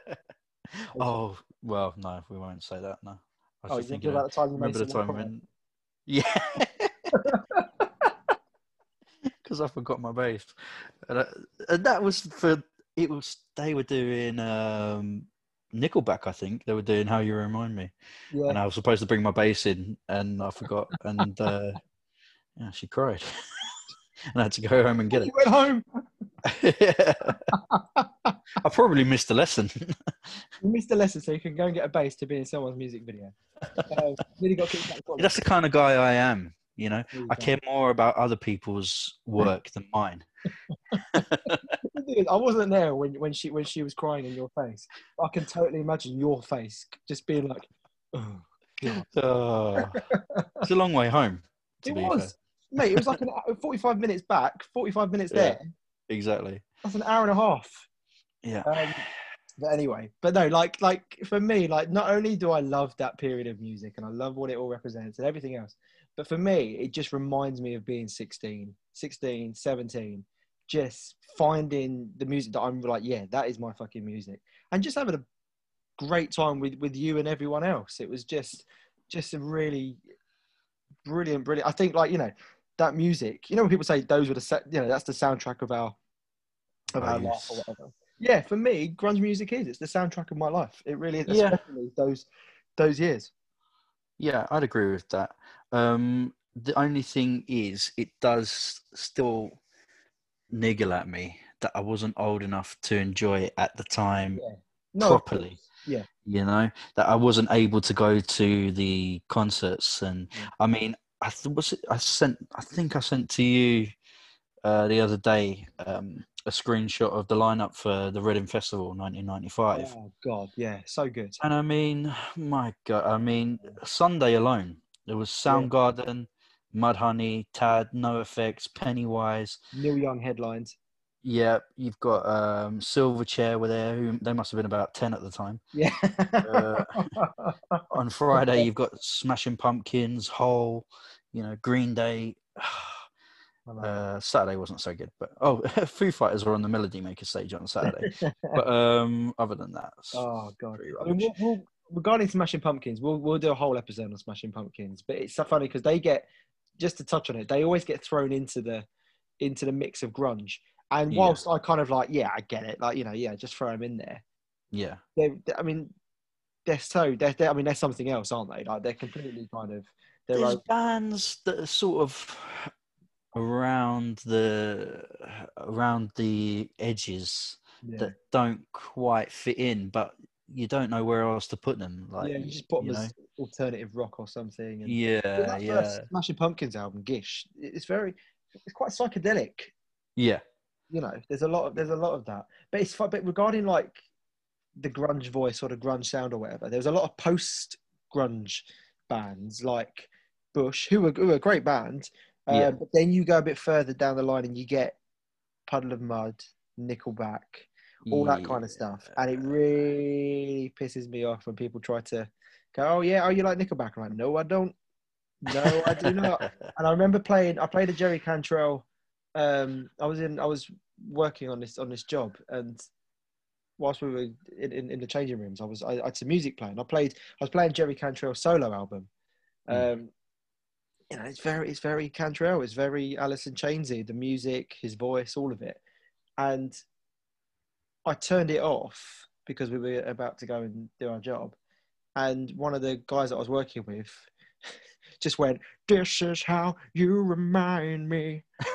oh well, no, we won't say that. No, I was oh, just thinking. about the time you remember the time when? [LAUGHS] Yeah, [LAUGHS] because I forgot my bass, and, I, and that was for it was they were doing um, Nickelback. I think they were doing How You Remind Me, yeah. and I was supposed to bring my bass in, and I forgot, and uh, [LAUGHS] yeah, she cried, and I had to go home and get it. you went home. [LAUGHS] I probably missed a lesson. [LAUGHS] You missed a lesson, so you can go and get a bass to be in someone's music video. [LAUGHS] Really got kicked out of college. That's the kind of guy I am. You know, you I care more about other people's work than mine. The thing is, I wasn't there when, when she when she was crying in your face. I can totally imagine your face just being like, oh, God. Oh, it's a long way home. To It be was, mate. It was like an hour- forty-five minutes back, forty-five minutes Yeah. there. exactly. That's an hour and a half. Yeah. Um, but anyway, but no, like like for me, like not only do I love that period of music and I love what it all represents and everything else, but for me, it just reminds me of being 16, 16, 17, just finding the music that I'm like, yeah, that is my fucking music, and just having a great time with with you and everyone else. It was just just a really brilliant, brilliant. I think like you know that music. You know when people say those were the set, you know that's the soundtrack of our of Oh, our yes. life or whatever. Yeah, for me, grunge music is. It's the soundtrack of my life. It really is, Yeah. especially those those years. Yeah, I'd agree with that. Um, the only thing is, it does still niggle at me that I wasn't old enough to enjoy it at the time No, properly. Yeah. You know that I wasn't able to go to the concerts, and Yeah. I mean, I th- was it, I sent I think I sent to you uh, the other day um, a screenshot of the lineup for the Reading Festival 1995. Oh God, yeah, so good. And I mean, my God, I mean, Sunday alone, there was Soundgarden, Mudhoney, Tad, NOFX, Pennywise. Neil Young headlines. Yeah, you've got um, Silverchair were there, who they must have been about 10 at the time. Yeah. Uh, [LAUGHS] On Friday, you've got Smashing Pumpkins, Hole, you know, Green Day. [SIGHS] Uh, Saturday wasn't so good, but oh, [LAUGHS] Foo Fighters were on the Melody Maker stage on Saturday. [LAUGHS] but um, other than that, oh God. I mean, we'll, we'll, regarding Smashing Pumpkins, we'll we'll do a whole episode on Smashing Pumpkins. But it's so funny because they get just to touch on it, they always get thrown into the into the mix of grunge. And Yeah. whilst I kind of like, yeah, I get it, like you know, yeah, just throw them in there. yeah, They, I mean, they're so they're, they're I mean, they're something else, aren't they? Like they're completely kind of their there's own. bands that are sort of around the around the edges Yeah. that don't quite fit in, but you don't know where else to put them. Like, yeah, you just put them as alternative rock or something. And yeah, that yeah, Smashing Pumpkins album, Gish, it's very, it's quite psychedelic. yeah, You know, there's a lot of there's a lot of that. But it's. But regarding like the grunge voice or the grunge sound or whatever, there was a lot of post grunge bands like Bush, who were, who were a great band. Uh, Yeah. But then you go a bit further down the line and you get Puddle of Mud, Nickelback, all that kind of stuff. And it really pisses me off when people try to go, "Oh yeah, oh you like Nickelback?" I'm like, "No, I don't. No, I do not." [LAUGHS] And I remember playing. I played a Jerry Cantrell. Um, I was in. I was working on this on this job, and whilst we were in, in, in the changing rooms, I was. I, I had some music playing. I played. I was playing Jerry Cantrell's solo album. Um, you know, it's very, it's very Cantrell. It's very Alice in Chainsy. The music, his voice, all of it. And I turned it off because we were about to go and do our job. And one of the guys that I was working with [LAUGHS] just went, This is how you remind me. [LAUGHS]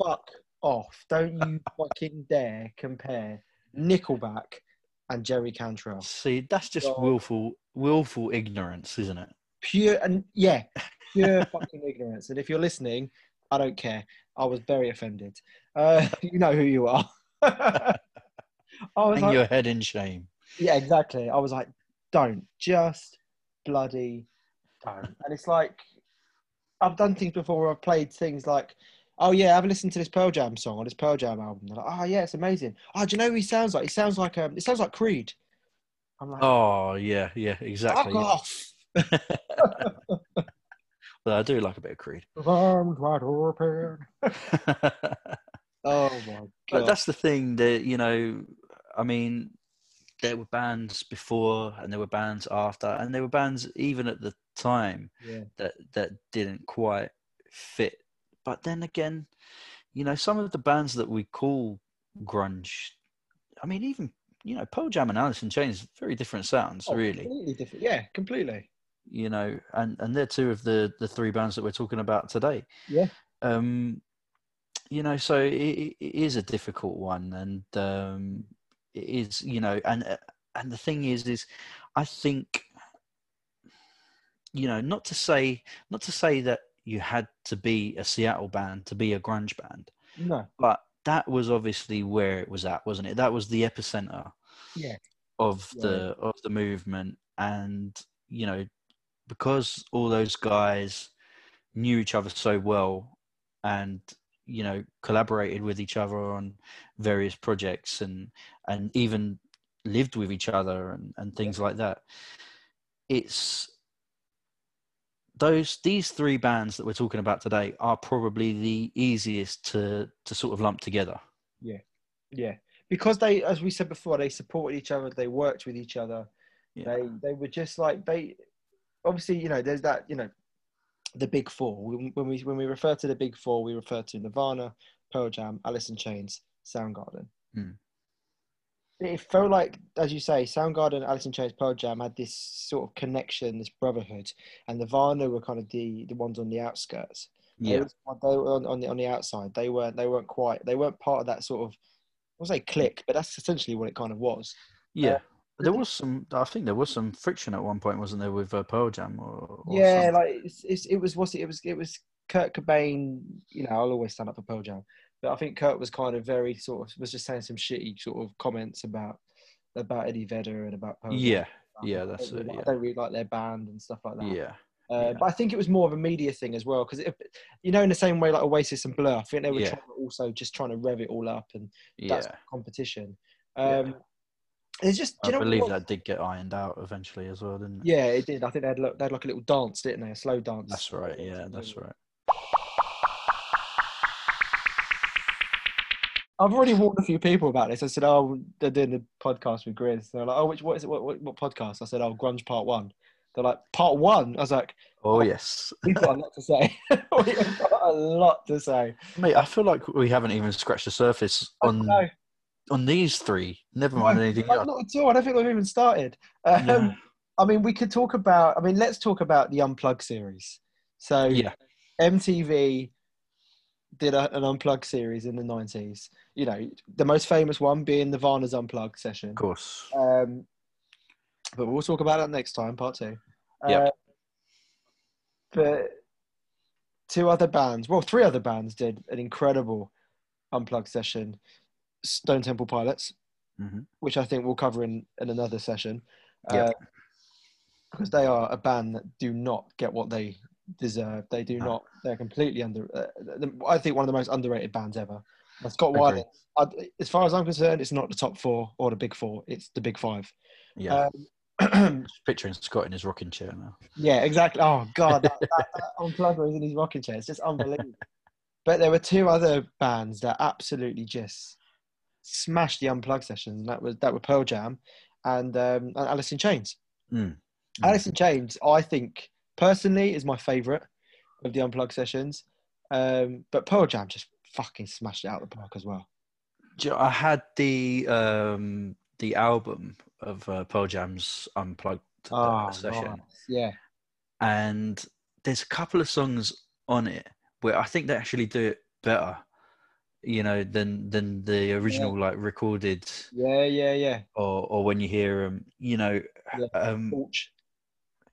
Fuck off. Don't you fucking dare compare Nickelback and Jerry Cantrell. See, that's just willful, willful ignorance, isn't it? Pure, and yeah, pure [LAUGHS] fucking ignorance. And if you're listening, I don't care. I was very offended. Uh, [LAUGHS] you know who you are. [LAUGHS] I was Hang like, your head in shame. Yeah, exactly. I was like, don't, just bloody don't. And it's like, I've done things before where I've played things like, oh yeah, I've listened to this Pearl Jam song on this Pearl Jam album. They're like, oh yeah, it's amazing. Oh, do you know who he sounds like? He sounds like um, it sounds like Creed. I'm like, Oh yeah, yeah, exactly. fuck off. Well, I do like a bit of Creed. Arms wide open. [LAUGHS] Oh my But god. that's the thing that you know. I mean, there were bands before, and there were bands after, and there were bands even at the time yeah. that that didn't quite fit. But then again, you know, some of the bands that we call grunge, I mean, even you know, Pearl Jam and Alice in Chains, very different sounds, Oh, really. Completely different. Yeah, completely. You know, and and they're two of the the three bands that we're talking about today. Yeah. Um, you know, so it, it is a difficult one, and um, it is, you know, and uh, and the thing is, is I think, you know, not to say not to say that you had to be a Seattle band to be a grunge band, No. but that was obviously where it was at, wasn't it? That was the epicenter Yeah. of Yeah. the of the movement, and you know, because all those guys knew each other so well, and you know, collaborated with each other on various projects, and and even lived with each other and and things like that. It's those these three bands that we're talking about today are probably the easiest to to sort of lump together. Yeah, Yeah. because they, as we said before, they supported each other. They worked with each other. Yeah. They they were just like they. Obviously, you know, there's that. You know, the big four. When we when we refer to the big four, we refer to Nirvana, Pearl Jam, Alice in Chains, Soundgarden. Hmm. It felt like, as you say, Soundgarden, Alice in Chains, Pearl Jam had this sort of connection, this brotherhood, and Nirvana were kind of the the ones on the outskirts. Yeah. they were on, on the on the outside. They weren't they weren't quite they weren't part of that sort of I won't say click, but that's essentially what it kind of was. Yeah. There was some. I think there was some friction at one point, wasn't there, with uh, Pearl Jam? Or, or yeah, something? like it's, it's, it was what's it, it was it was Kurt Cobain. You know, I'll always stand up for Pearl Jam, but I think Kurt was kind of very sort of was just saying some shitty sort of comments about about Eddie Vedder and about Pearl yeah, Um, yeah, that's it, really- yeah. I don't really like their band and stuff like that. yeah, Uh, Yeah. But I think it was more of a media thing as well because you know, in the same way like Oasis and Blur, I think they were Yeah. also just trying to rev it all up and yeah. that's competition. Um, It's just, I you know believe what? that did get ironed out eventually as well, didn't it? Yeah, it did. I think they had, they had like a little dance, didn't they? A slow dance. That's right. Yeah, that's right. I've already warned a few people about this. I said, "Oh, they're doing the podcast with Grizz." They're like, "Oh, which what is it? What, what, what podcast?" I said, "Oh, Grunge Part One." They're like, "Part One." I was like, Oh, oh yes, "We've got a lot to say. [LAUGHS] We've got a lot to say." mate. I feel like we haven't even scratched the surface on on these three. Never mind no, anything else. not at all. I don't think we've even started. Um, Yeah. I mean, we could talk about. I mean, let's talk about the Unplugged series. So, Yeah, MTV did a, an Unplugged series in the nineties. You know, the most famous one being Nirvana's Unplugged session. of course. Um, but we'll talk about that next time, part two. Uh, but two other bands, well, three other bands did an incredible unplugged session. Stone Temple Pilots, Mhm. which I think we'll cover in, in another session. Yep. Uh, because they are a band that do not get what they deserve. They do No. not. They're completely under. Uh, the, I think one of the most underrated bands ever. Scott. I, as far as I'm concerned, it's not the top four or the big four. It's the big five. Yeah, Um, [CLEARS THROAT] picturing Scott in his rocking chair now. yeah, exactly. Oh god, that, that, [LAUGHS] that in his rocking chair. It's just unbelievable. but there were two other bands that absolutely just smashed the unplugged sessions, and that was that were Pearl Jam and um, and Alice in Chains. Mm. Alice in Chains, I think personally, is my favourite of the unplugged sessions. Um, but Pearl Jam just fucking smashed it out of the park as well. I had the um the album of uh, Pearl Jam's unplugged uh, session, nice. yeah, and there's a couple of songs on it where I think they actually do it better, you know, than than the original like recorded yeah, yeah, yeah. or or when you hear them, you know. Yeah. Um,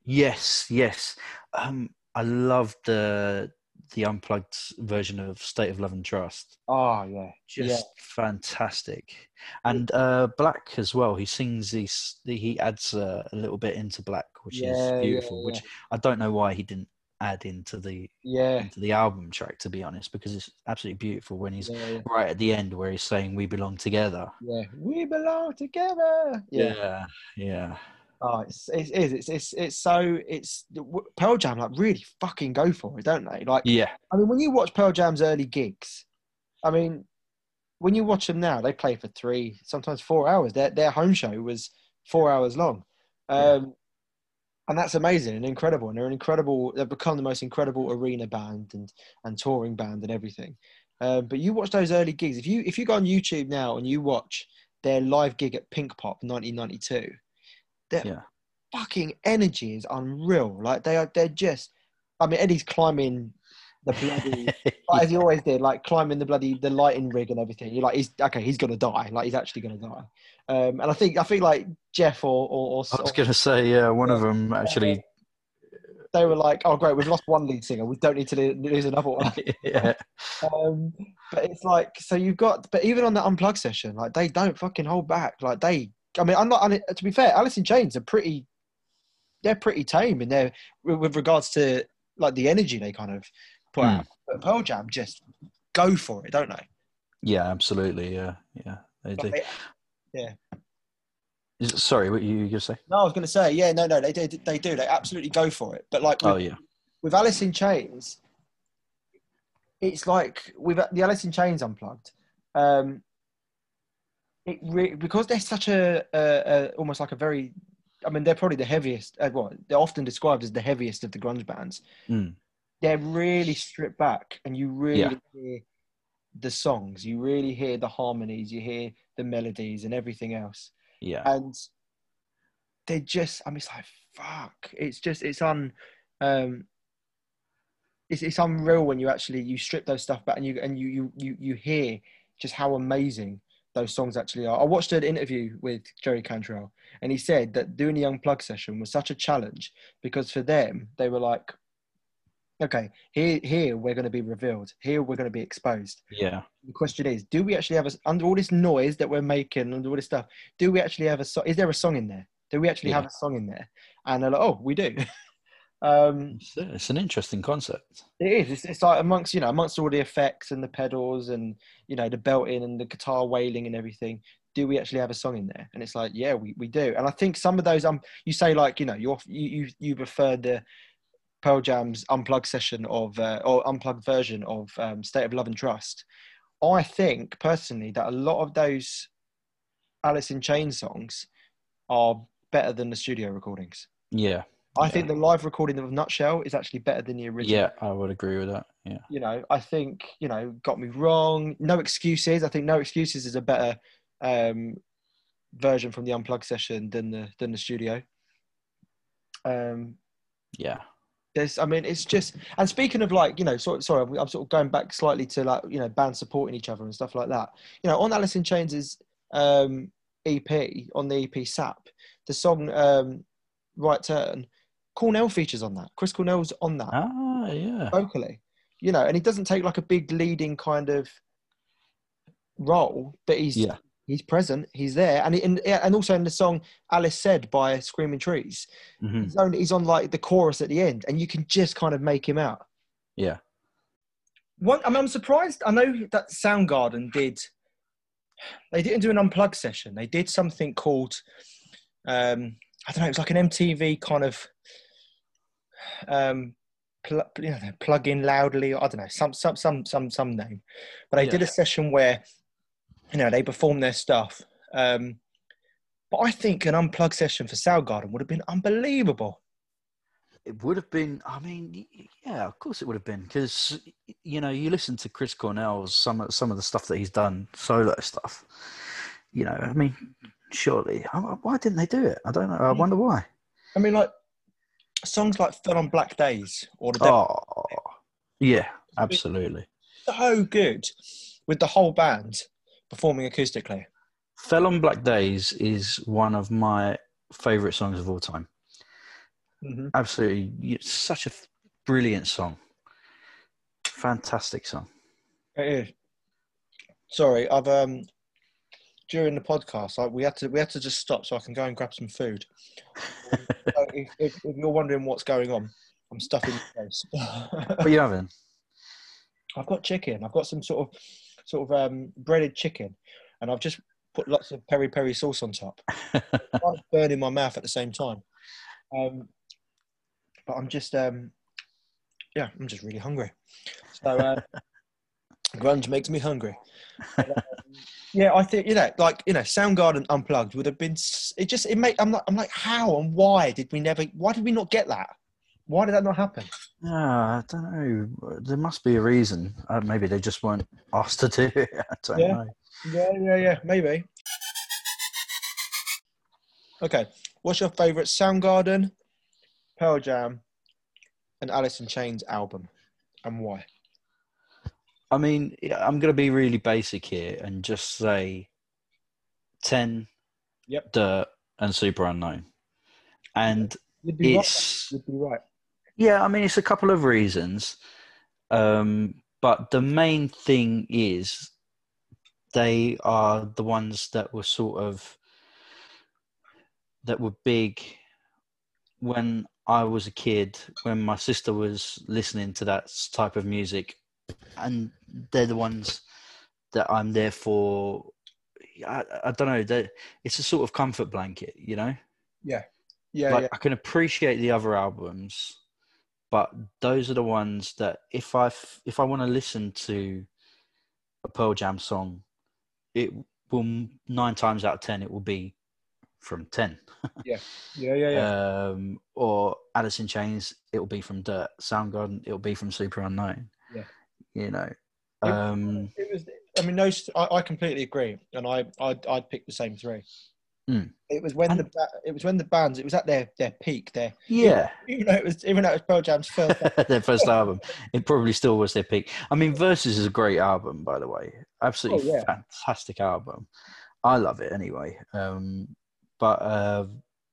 yes, yes. Um, I love the the unplugged version of State of Love and Trust. Oh yeah, just Yeah. fantastic and uh black as well he sings these he adds uh, a little bit into black which Yeah, is yeah, beautiful yeah. which i don't know why he didn't add into the yeah, into the album track to be honest because it's absolutely beautiful when he's yeah, yeah. right at the end where he's saying we belong together Yeah, we belong together. Yeah. yeah yeah Oh, it's it is. It's it's it's so it's Pearl Jam like really fucking go for it, don't they? Like, yeah I mean, when you watch Pearl Jam's early gigs, I mean, when you watch them now, they play for three, sometimes four hours. Their their home show was four hours long, um, and that's amazing and incredible. And they're an incredible. They've become the most incredible arena band and and touring band and everything. Um, but you watch those early gigs. If you if you go on YouTube now and you watch their live gig at Pinkpop 1992, their Yeah. fucking energy is unreal. Like they are, they're just. I mean, Eddie's climbing the bloody [LAUGHS] like, as he always did, like climbing the bloody the lighting rig and everything. You're like, he's okay, he's gonna die. Like he's actually gonna die. Um, and I think I think like Jeff or or, or, i was gonna say yeah one of them actually they were like, oh great, we've lost one lead singer. We don't need to lose another one. [LAUGHS] yeah um, but it's like so you've got, but even on that unplugged session, like they don't fucking hold back. Like they, I mean, I'm not. To be fair, Alice in Chains are pretty. They're pretty tame in their with, with regards to like the energy they kind of put Hmm. out. But Pearl Jam just go for it, don't they? yeah absolutely yeah yeah they do yeah. Sorry what you you gonna say No, I was going to say, yeah, no, no, they do, they do, they absolutely go for it. But like with, oh yeah with Alice in Chains, it's like with the Alice in Chains unplugged. Um, it re- because they're such a, a, a almost like a very I mean, they're probably the heaviest. Uh, well, they're often described as the heaviest of the grunge bands. Mm. They're really stripped back, and you really Yeah. hear the songs. You really hear the harmonies. You hear the melodies and everything else. Yeah. And they just, I mean, it's like fuck. It's just, it's on. um, it's it's unreal when you actually you strip those stuff back and you and you you you you hear just how amazing those songs actually are. I watched an interview with Jerry Cantrell, and he said that doing the unplug session was such a challenge because for them they were like, okay, here here we're going to be revealed, here we're going to be exposed. Yeah. The question is, do we actually have a under all this noise that we're making, under all this stuff? Do we actually have a song? Is there a song in there? Do we actually Yeah. have a song in there? And they're like, oh, we do. [LAUGHS] um, It's, it's an interesting concept. it is. It's, it's like amongst you know amongst all the effects and the pedals and you know the belting and the guitar wailing and everything. Do we actually have a song in there? And it's like, yeah, we, we do. And I think some of those um you say like you know you're you you, you preferred the Pearl Jam's unplugged session of uh, or unplugged version of um, State of Love and Trust. I think personally that a lot of those Alice in Chains songs are better than the studio recordings. Yeah. I Yeah. think the live recording of Nutshell is actually better than the original Yeah, I would agree with that. Yeah. you know, I think, you know, got me wrong. No excuses. I think no excuses is a better um, version from the unplugged session than the than the studio. Um, Yeah. There's, I mean, it's just. And speaking of like, you know, sorry, I'm, I'm sort of going back slightly to like, you know, bands supporting each other and stuff like that. You know, on Alice in Chains' um, EP on the EP Sap, the song um, "Right Turn," Cornell features on that. Chris Cornell's on that Ah, yeah. vocally, you know, and he doesn't take like a big leading kind of role, but he's Yeah. He's present, he's there, and in, and also in the song "Alice Said" by Screaming Trees, hmm he's on he's on like the chorus at the end, and you can just kind of make him out. Yeah. One, I mean, I'm surprised. I know that Soundgarden did. They didn't do an unplugged session. They did something called, um, I don't know. It was like an MTV kind of, um, pl- you know, plug in loudly. I don't know some some some some some name, but they did a session where, you know, they performed their stuff. Um, but I think an unplugged session for Soundgarden would have been unbelievable. It would have been. I mean, yeah, of course it would have been because you know you listen to Chris Cornell's some of some of the stuff that he's done solo stuff. You know, I mean, surely why didn't they do it? I don't know. I wonder why. I mean, like songs like "Fell on Black Days" or "The Devil Oh, yeah, absolutely. so good with the whole band performing acoustically. Fell on Black Days is one of my favorite songs of all time. Mm-hmm. Absolutely, it's such a brilliant song. Fantastic song. It is. Sorry, I've um during the podcast, I, we had to we had to just stop so I can go and grab some food. [LAUGHS] so if, if, if you're wondering what's going on, I'm stuffing my face. What are you having? [LAUGHS] I've got chicken. I've got some sort of sort of um, breaded chicken, and I've just put lots of peri peri sauce on top. [LAUGHS] It's burning my mouth at the same time. Um, but I'm just, um, yeah, I'm just really hungry. So uh, [LAUGHS] grunge makes me hungry. But, [LAUGHS] um, yeah, I think you know, like you know, Soundgarden unplugged would have been. It just it make I'm like I'm like how and why did we never? Why did we not get that? Why did that not happen? Ah, I don't know. There must be a reason. Uh, maybe they just weren't asked to do it. [LAUGHS] I don't Yeah. know. Yeah, yeah, yeah, maybe. Okay, what's your favourite Soundgarden, Pearl Jam, and Alice in Chains album, and why? I mean, I'm going to be really basic here and just say 10, Yep. Dirt, and Superunknown. And You'd be right. it's, You'd be right. Yeah, I mean, it's a couple of reasons. Um, but the main thing is they are the ones that were sort of, that were big when I was a kid, when my sister was listening to that type of music, and they're the ones that I'm there for. I, I don't know. they- It's a sort of comfort blanket, you know. Yeah, yeah, like yeah. I can appreciate the other albums, but those are the ones that if I if I want to listen to a Pearl Jam song, it will nine times out of ten it will be from ten. [LAUGHS] Yeah, yeah, yeah. um, or Alice in Chains, it will be from Dirt. Soundgarden, it will be from Superunknown. Yeah. You know. It- Um, It was. I mean, no, I, I completely agree, and I I'd, I'd pick the same three. Mm. It was when And- the it was when the bands it was at their their peak. Their yeah. [LAUGHS] even though it was even though it was Pearl Jam's first. [LAUGHS] their first album. It probably still was their peak. I mean, Versus is a great album, by the way. Absolutely Oh, yeah. fantastic album. I love it anyway. Um, but uh,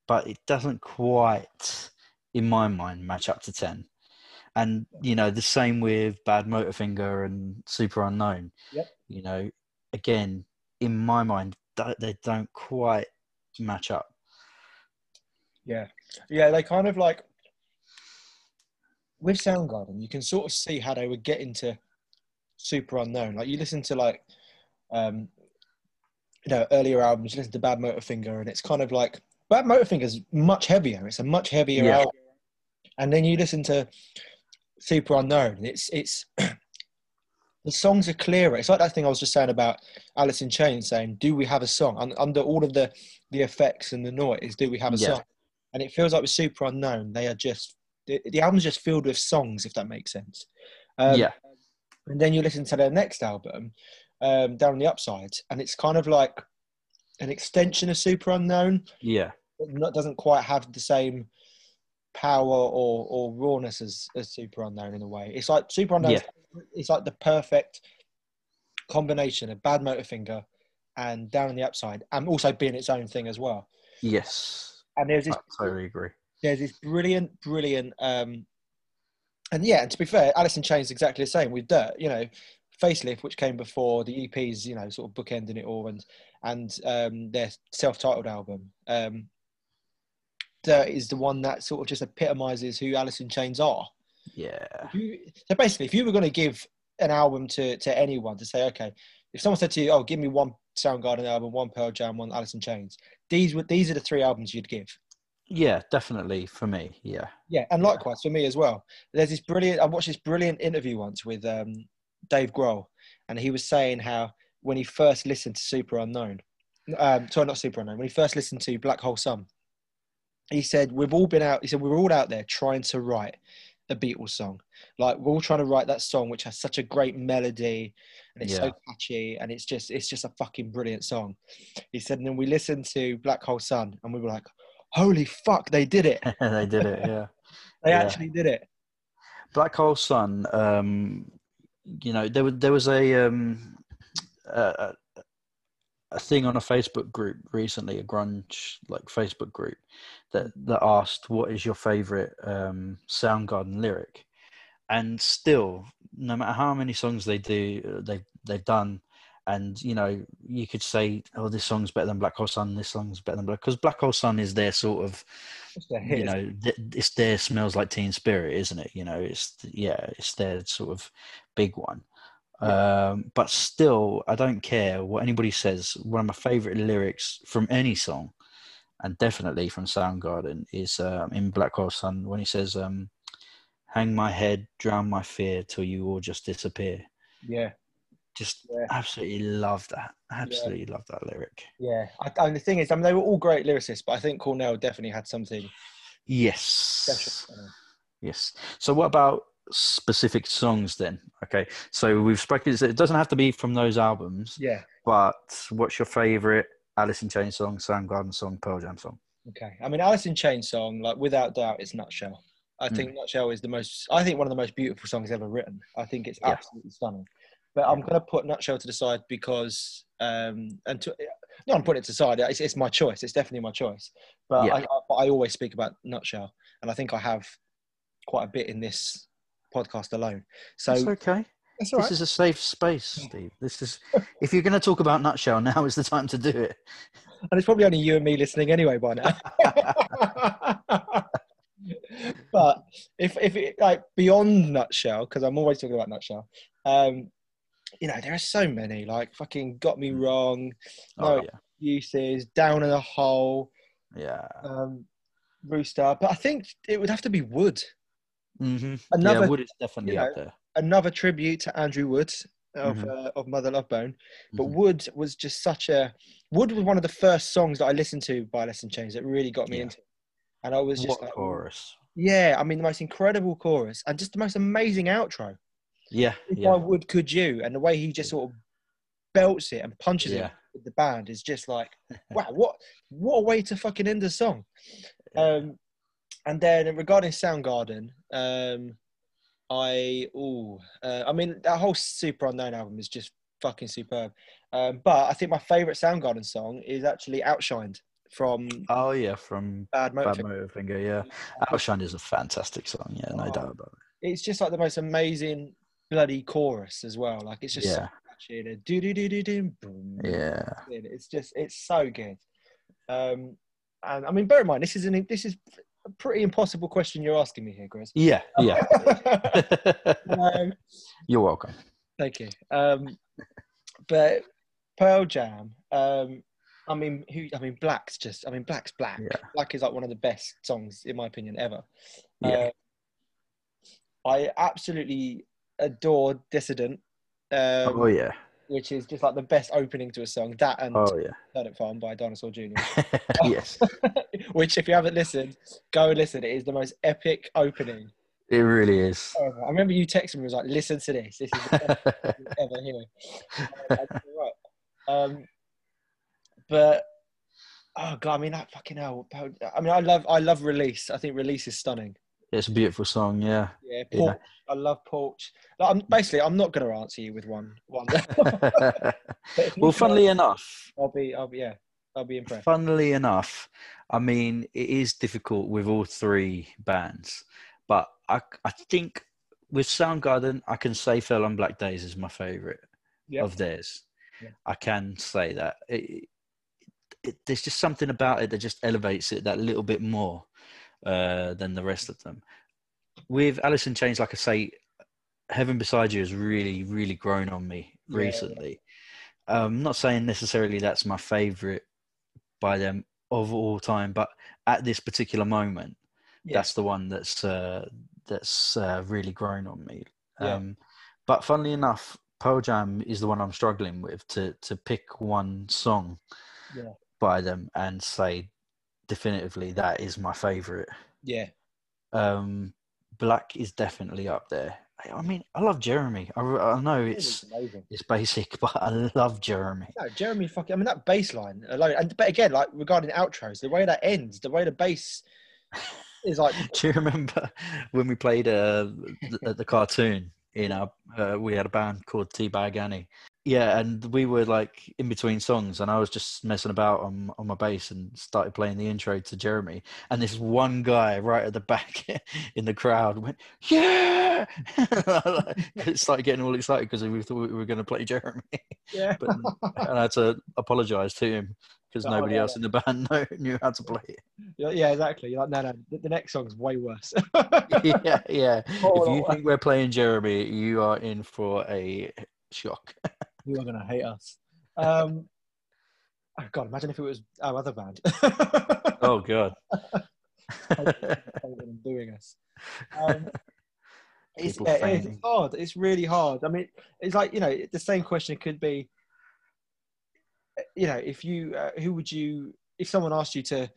but it doesn't quite, in my mind, match up to ten. And you know, the same with Badmotorfinger and Superunknown. Yep. You know, again, in my mind, they don't quite match up. Yeah, yeah. They kind of like with Soundgarden, you can sort of see how they would get into superunknown. Like you listen to like, um, you know, earlier albums. You listen to Badmotorfinger, and it's kind of like Badmotorfinger's much heavier. It's a much heavier Yeah. album. And then you listen to Superunknown. It's it's [CLEARS THROAT] the songs are clearer. It's like that thing I was just saying about Alice in Chains, saying, "Do we have a song Un- under all of the the effects and the noise? Do we have a Yeah. song?" And it feels like with Superunknown, they are just the, the album's just filled with songs, if that makes sense. Um, yeah, and then you listen to their next album, um, Down on the Upside, and it's kind of like an extension of Superunknown. yeah, It not, doesn't quite have the same power or, or rawness as, as Superunknown in a way. It's like Superunknown. It's like the perfect combination of Badmotorfinger and Down on the Upside, and also being its own thing as well. yes. And there's this I totally agree. there's this brilliant, brilliant, um, and yeah, and to be fair, Alice in Chains is exactly the same with Dirt. You know, Facelift, which came before the EPs, you know, sort of bookending it all, and and um, their self-titled album. Um, Dirt is the one that sort of just epitomizes who Alice in Chains are. Yeah, you- so basically, if you were going to give an album to to anyone to say, okay, if someone said to you, "Oh, give me one Soundgarden album, one Pearl Jam, one Alice in Chains," these would these are the three albums you'd give. yeah, definitely for me. Yeah, Yeah, and Yeah. likewise for me as well. There's this brilliant. I watched this brilliant interview once with um, Dave Grohl, and he was saying how when he first listened to Superunknown, um, sorry, not Superunknown, when he first listened to Black Hole Sun, he said we've all been out. He said We're all out there trying to write a Beatles song. Like we're all trying to write that song, which has such a great melody and it's Yeah. so catchy and it's just it's just a fucking brilliant song. He said, and then we listened to Black Hole Sun, and we were like, holy fuck, they did it. [LAUGHS] they did it. Yeah. [LAUGHS] They Yeah. actually did it. Black Hole Sun. Um, you know, there was there was a um, a, a- a thing on a Facebook group recently, a grunge like Facebook group that that asked what is your favorite um, Soundgarden lyric, and still, no matter how many songs they do, they they've done. And you know, you could say, "Oh, this song's better than Black Hole Sun. This song's better than Black," because Black Hole Sun is their sort of hit. you know th- it's their smells like teen spirit isn't it you know it's yeah it's their sort of big one um but still i don't care what anybody says one of my favorite lyrics from any song and definitely from soundgarden is um, in black hole sun when he says um hang my head drown my fear till you all just disappear yeah, just Yeah. absolutely love that absolutely love that lyric yeah. I, and the thing is, I mean, they were all great lyricists, but I think Cornell definitely had something yes special. Yes. So, what about specific songs then? Okay. So we've spoken. It doesn't have to be from those albums, Yeah. but what's your favorite Alice in Chains song, Soundgarden song, Pearl Jam song? Okay. I mean, Alice in Chains song, like without doubt, is Nutshell. I Mm. think Nutshell is the most. I think one of the most beautiful songs ever written. I think it's Yeah. absolutely stunning. But I'm going to put Nutshell to the side because, um, and to, no, I'm putting it to the side. It's, it's my choice. It's definitely my choice. But Yeah. I, I, but I always speak about Nutshell, and I think I have quite a bit in this podcast alone. So It's okay. That's This is a safe space, Steve. This is. [LAUGHS] If you're going to talk about Nutshell, now is the time to do it. and it's probably only you and me listening anyway by now. [LAUGHS] but if if it like beyond nutshell, because I'm always talking about nutshell, um, you know, there are so many like fucking got me wrong, Oh No. uses, down in a hole, yeah. Yeah. um, rooster. But I think it would have to be wood. hmm Another- yeah, Wood is definitely you up there. Another tribute to Andrew Wood of Mhm. uh, of Mother Love Bone. But Mhm. Wood was just such a Wood was one of the first songs that I listened to by Alice in Chains that really got me Yeah. into. it. And I was just what like, chorus? yeah, I mean the most incredible chorus and just the most amazing outro. Yeah, If yeah, I would, could you? And the way he just sort of belts it and punches Yeah. it with the band is just like, [LAUGHS] wow, what what a way to fucking end the song. Um, and then regarding Soundgarden, um, I oh, uh, I mean that whole Superunknown album is just fucking superb. Um, but I think my favourite Soundgarden song is actually Outshined from Oh yeah, from Bad Motor. Badmotorfinger. Yeah, Outshined is a fantastic song. Yeah, no Oh, doubt about it. It's just like the most amazing bloody chorus as well. Like it's just Yeah. Do do do do do yeah. It's just it's so good. Um, and I mean, bear in mind this is an this is a pretty impossible question you're asking me here, Chris. yeah, yeah. [LAUGHS] um, You're welcome. thank you. Um, but Pearl Jam. Um, I mean, who? I mean, Black's just. I mean, Black's Black. Yeah. Black is like one of the best songs in my opinion ever. Yeah. Uh, I absolutely adore Dissident. Um, oh yeah, which is just like the best opening to a song. That and oh yeah. Turnip Farm by Dinosaur Jr. [LAUGHS] yes, [LAUGHS] which, if you haven't listened, go listen. It is the most epic opening. it really is. ever. I remember you texting me, was like, "Listen to this. This is the best [LAUGHS] ever hear." "Right." Um, but oh god, I mean that fucking hell. I mean, I love, I love Release. I think Release is stunning. It's a beautiful song. Yeah. Yeah, Yeah. I love Porch. Like, I'm basically, I'm not going to answer you with one. One. But if you well, funnily enough, I'll be, I'll be, yeah, I'll be impressed. funnily enough, I mean, it is difficult with all three bands, but I, I think with Soundgarden, I can say Fell on Black Days is my favorite Yeah. of theirs. I can say that. It, it, there's just something about it that just elevates it that little bit more uh, than the rest of them. With Alice in Chains, like I say, Heaven Beside You has really, really grown on me Yeah. recently. I'm not saying necessarily that's my favorite by them of all time, but at this particular moment, Yeah. that's the one that's uh, that's uh, really grown on me. Yeah. Um, but funnily enough, Pearl Jam is the one I'm struggling with to to pick one song Yeah. by them and say definitively that is my favorite. Yeah. Um, Black is definitely up there. I- I mean, I love Jeremy. I, I know it's it's basic, [LAUGHS] but I love Jeremy. No, Jeremy fucking. I mean, that bass line alone. And but again, like regarding outros, the way that ends, the way the bass [LAUGHS] is like. Do you remember when we played uh, the, at the cartoon in our? Uh, we had a band called Teabag Annie. Yeah, and we were like in between songs, and I was just messing about on on my bass and started playing the intro to Jeremy. And this one guy right at the back [LAUGHS] in the crowd went, "Yeah!" [LAUGHS] [LAUGHS] It started getting all excited because we thought we were going to play Jeremy. Yeah. But and I had to apologise to him because Oh, nobody yeah, else in the band know, knew how to play it. Yeah, yeah, exactly. You're like, no, no, the, the next song's way worse. yeah, yeah. Oh, if you no. think we're playing Jeremy, you are in for a shock. You are gonna hate us. Um, oh God, imagine if it was our other band. [LAUGHS] Oh god. doing us. Um, it's, it's hard. It's really hard. I mean, it's like you know, the same question could be, you know, if you, uh, who would you, if someone asked you to,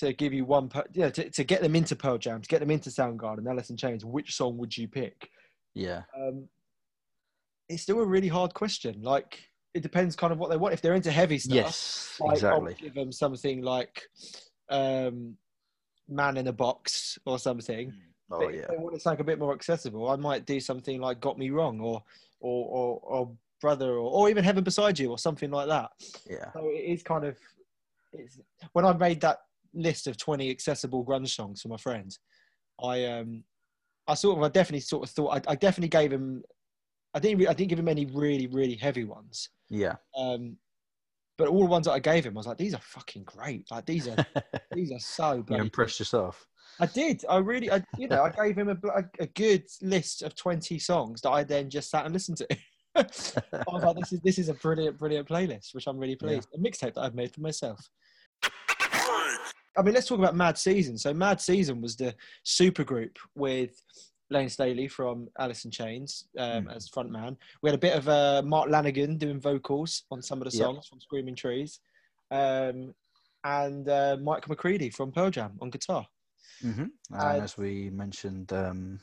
to give you one, per, you know, to, to get them into Pearl Jam, to get them into Soundgarden, Alice in Chains, which song would you pick? yeah. Um, it's still a really hard question. Like, it depends kind of what they want. If they're into heavy stuff, Yes, like, exactly. I'll give them something like um, "Man in a Box" or something. Oh But yeah. if they want something a bit more accessible, I might do something like "Got Me Wrong" or or or, or "Brother" or, or even "Heaven Beside You" or something like that. Yeah. So it is kind of it's, when I made that list of twenty accessible grunge songs for my friends, I um I sort of I definitely sort of thought I, I definitely gave him I didn't re- I didn't give him any really really heavy ones. Yeah. Um, but all the ones that I gave him, I was like, these are fucking great. Like these are [LAUGHS] these are so you impressed yourself. I did. I really, I, you know, I gave him a, a, good list of 20 songs that I then just sat and listened to. [LAUGHS] I was like, this is, this is a brilliant, brilliant playlist, which I'm really pleased. A mixtape that I've made for myself. I mean, let's talk about Mad Season. So, Mad Season was the supergroup with Layne Staley from Alice in Chains um, Mm. as frontman. We had a bit of uh, Mark Lanegan doing vocals on some of the Yep. songs from Screaming Trees, um, and uh, Mike McCready from Pearl Jam on guitar. hmm Uh, And as we mentioned, um,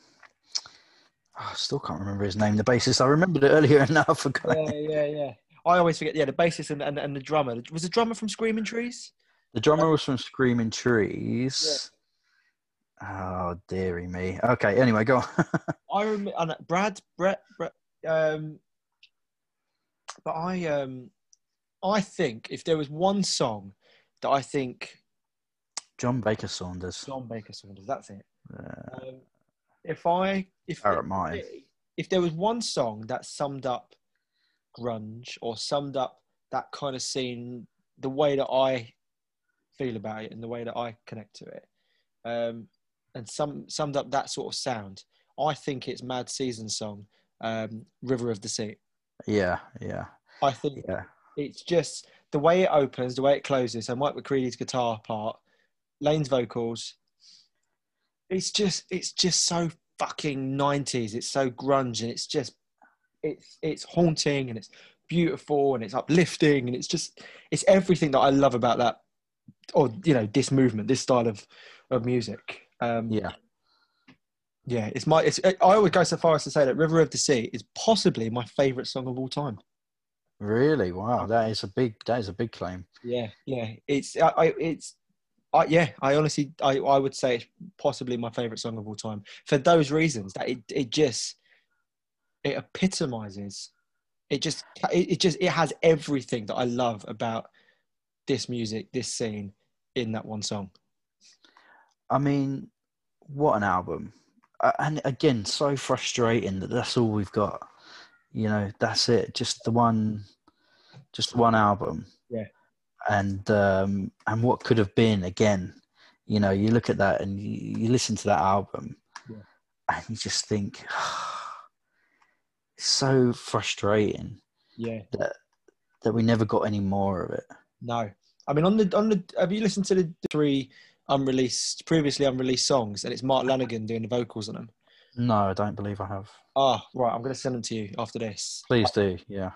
oh, I still can't remember his name. The bassist. I remembered it earlier, [LAUGHS] and now I forgot. Yeah, yeah, yeah. I always forget. Yeah, the bassist and, and, and the drummer. Was the drummer from Screaming Trees? The drummer was from Screaming Trees. Oh, dearie me. Okay, anyway, go on. [LAUGHS] I remember Brad, Brett, Brett. Um, but I, um, I think if there was one song that I think John Baker Saunders. John Baker Saunders, that's it. Uh, Um, if I, if Barrett mine. if there was one song that summed up grunge or summed up that kind of scene, the way that I feel about it and the way that I connect to it, um, and some summed up that sort of sound, I think it's Mad Season song, um, River of Deceit. yeah, yeah, I think yeah. it's just the way it opens, the way it closes. and Mike McCready's guitar part, Layne's vocals. It's just, it's just so fucking nineties. It's so grunge, and it's just, it's, it's haunting, and it's beautiful, and it's uplifting, and it's just, it's everything that I love about that, or you know, this movement, this style of, of music. Um, Yeah. yeah, it's my. It's. I always go so far as to say that "River of Deceit" is possibly my favorite song of all time. Really? Wow, that is a big that is a big claim. Yeah, yeah. It's I, I it's I yeah, I honestly I, I would say it's possibly my favourite song of all time. For those reasons that it, it just it epitomizes it just it, it just it has everything that I love about this music, this scene in that one song. I mean, what an album. And again, so frustrating that that's all we've got. You know, that's it. Just the one just one album. Yeah. And um and what could have been again. You know, you look at that and you, you listen to that album Yeah. and you just think [SIGHS] it's so frustrating Yeah. That that we never got any more of it. No. I mean on the on the have you listened to the three unreleased previously unreleased songs and it's Mark Lanegan doing the vocals on them? No, I don't believe I have. Oh, right, I'm gonna send them to you after this. Please do, yeah.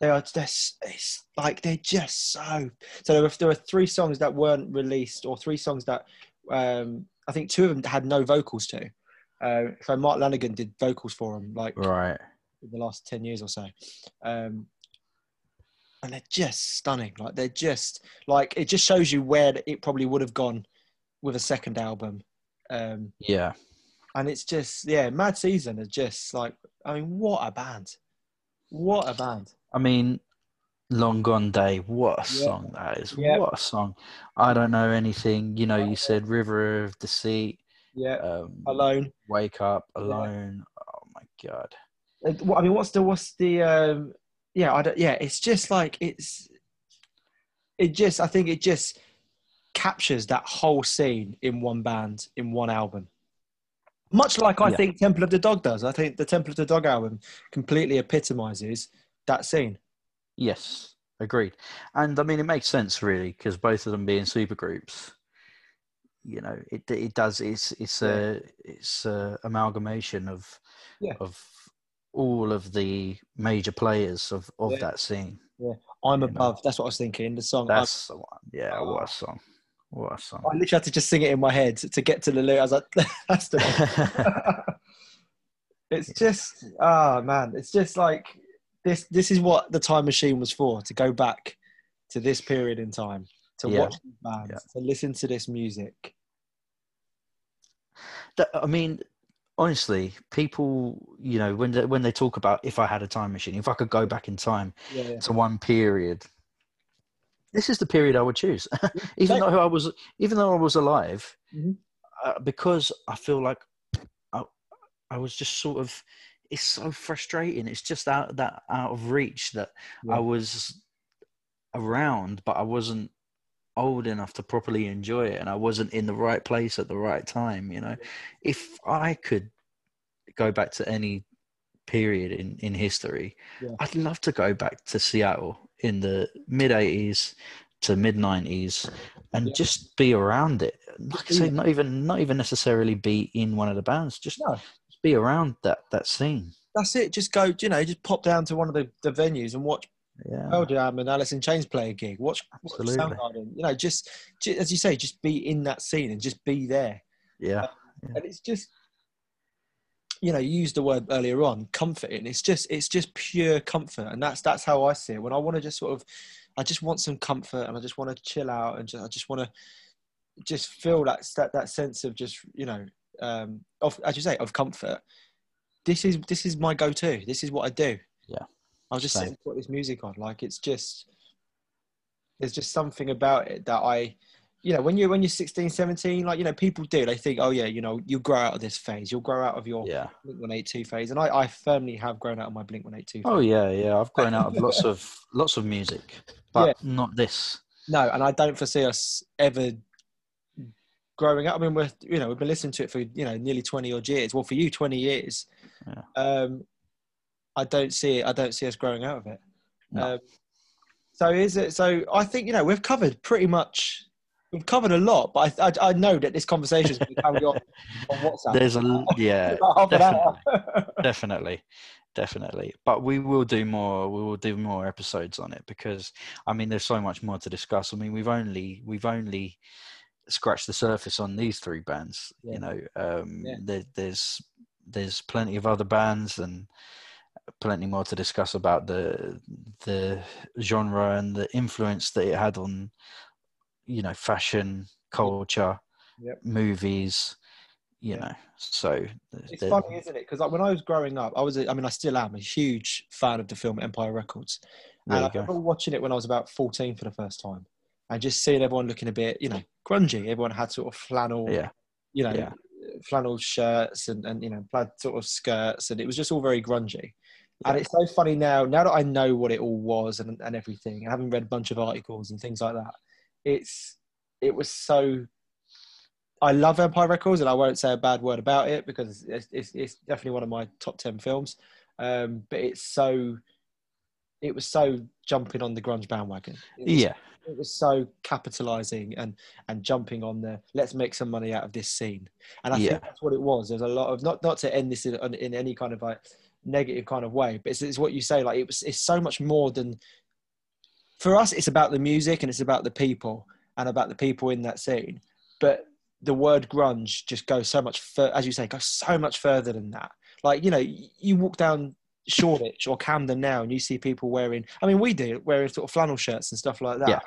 They are just it's like they're just so. So there were there were three songs that weren't released, or three songs that um, I think two of them had no vocals to. Uh, so Mark Lanegan did vocals for them, like Right. in the last ten years or so, um, and they're just stunning. Like they're just like it just shows you where it probably would have gone with a second album. Um, Yeah. and it's just yeah, Mad Season is just like I mean, what a band! What a band! I mean, Long Gone Day, what a Yeah. song that is. Yeah. What a song. I don't know anything. You know, you said River of Deceit, Yeah, um, alone. Wake Up, Alone. Oh my God. I mean, what's the what's the um, yeah? I don't, yeah, it's just like it's it just I think it just captures that whole scene in one band in one album. Much like I Yeah. think Temple of the Dog does. I think the Temple of the Dog album completely epitomizes that scene. Yes, agreed. And I mean, it makes sense really because both of them being supergroups. You know, it it does. It's it's a it's a amalgamation of Yeah. of all of the major players of of Yeah. that scene. Yeah, I'm You know. above. That's what I was thinking. The song. That's the one. Yeah, what a song. What a song. I literally had to just sing it in my head to get to the lyric. I was like, [LAUGHS] that's the. [LAUGHS] it's just ah man it's just like this this is what the time machine was for to go back to this period in time to Yeah. watch these bands Yeah. to listen to this music That- I mean, honestly, people, you know, when they, when they talk about if I had a time machine, if I could go back in time yeah to one period, this is the period I would choose. [LAUGHS] even though I was, even though I was alive, Mhm. uh, because I feel like I, I was just sort of. It's so frustrating. It's just out that out of reach that Yeah. I was around, but I wasn't old enough to properly enjoy it, and I wasn't in the right place at the right time. You know, if I could go back to any period in in history, Yeah. I'd love to go back to Seattle in the mid '80s to mid '90s and Yeah. just be around it. Like I say, not even not even necessarily be in one of the bands. Just no just be around that that scene. That's it. Just go, you know, just pop down to one of the, the venues and watch Yeah, Pearl Jam and Alice in Chains play a gig. Watch, watch. Soundgarden. You know, just, ju- as you say, just be in that scene and just be there. yeah, And it's just, you know, you used the word earlier on, comforting. It's just, it's just pure comfort, and that's that's how I see it. When I want to just sort of, I just want some comfort, and I just want to chill out, and just, I just want to, just feel that that that sense of just, you know, um, of as you say, of comfort. This is this is my go-to. This is what I do. Yeah. I'll just sit Same. put this music on. Like it's just, there's just something about it that I, you know, when you're when you're 16, 17, like you know, people do. They think, oh yeah, you know, you'll grow out of this phase. You'll grow out of your yeah. Blink One Eight Two phase, and I, I firmly have grown out of my Blink One Eight Two. Oh yeah, yeah. I've grown out of lots of [LAUGHS] lots of music, but not this. No, and I don't foresee us ever growing up. I mean, we're you know we've been listening to it for you know nearly twenty odd years. Well, for you, twenty years. Yeah. Um, I don't see it. I don't see us growing out of it. No. Um, so is it? So I think you know we've covered pretty much. We've covered a lot, but I, I, I know that this conversation is going to carry on on WhatsApp. There's a [LAUGHS] yeah, About half an hour. definitely definitely but we will do more we will do more episodes on it because i mean there's so much more to discuss i mean we've only we've only scratched the surface on these three bands Yeah. you know um Yeah. there, there's there's plenty of other bands and plenty more to discuss about the the genre and the influence that it had on you know fashion culture Yep. movies you know so It's funny, isn't it? Because like when I was growing up, I was, a, I mean, I still am a huge fan of the film Empire Records. and I remember watching it when I was about 14 for the first time and just seeing everyone looking a bit, you know, grungy. Everyone had sort of flannel, yeah you know, yeah. flannel shirts and, and, you know, plaid sort of skirts. And it was just all very grungy. And it's so funny now, now that I know what it all was and, and everything, and having read a bunch of articles and things like that, it's, it was so I love Empire Records, and I won't say a bad word about it because it's, it's, it's definitely one of my top ten films. Um, but it's so, it was so jumping on the grunge bandwagon. Was, Yeah, it was so capitalizing and and jumping on the let's make some money out of this scene. And I Yeah. think that's what it was. There's a lot of not not to end this in, in any kind of like negative kind of way, but it's, it's what you say. Like it was, it's so much more than for us. It's about the music and it's about the people and about the people in that scene. But the word grunge just goes so much, fur- as you say, goes so much further than that. Like you know, you walk down Shoreditch or Camden now, and you see people wearing. I mean, we do wearing sort of flannel shirts and stuff like that. Yeah.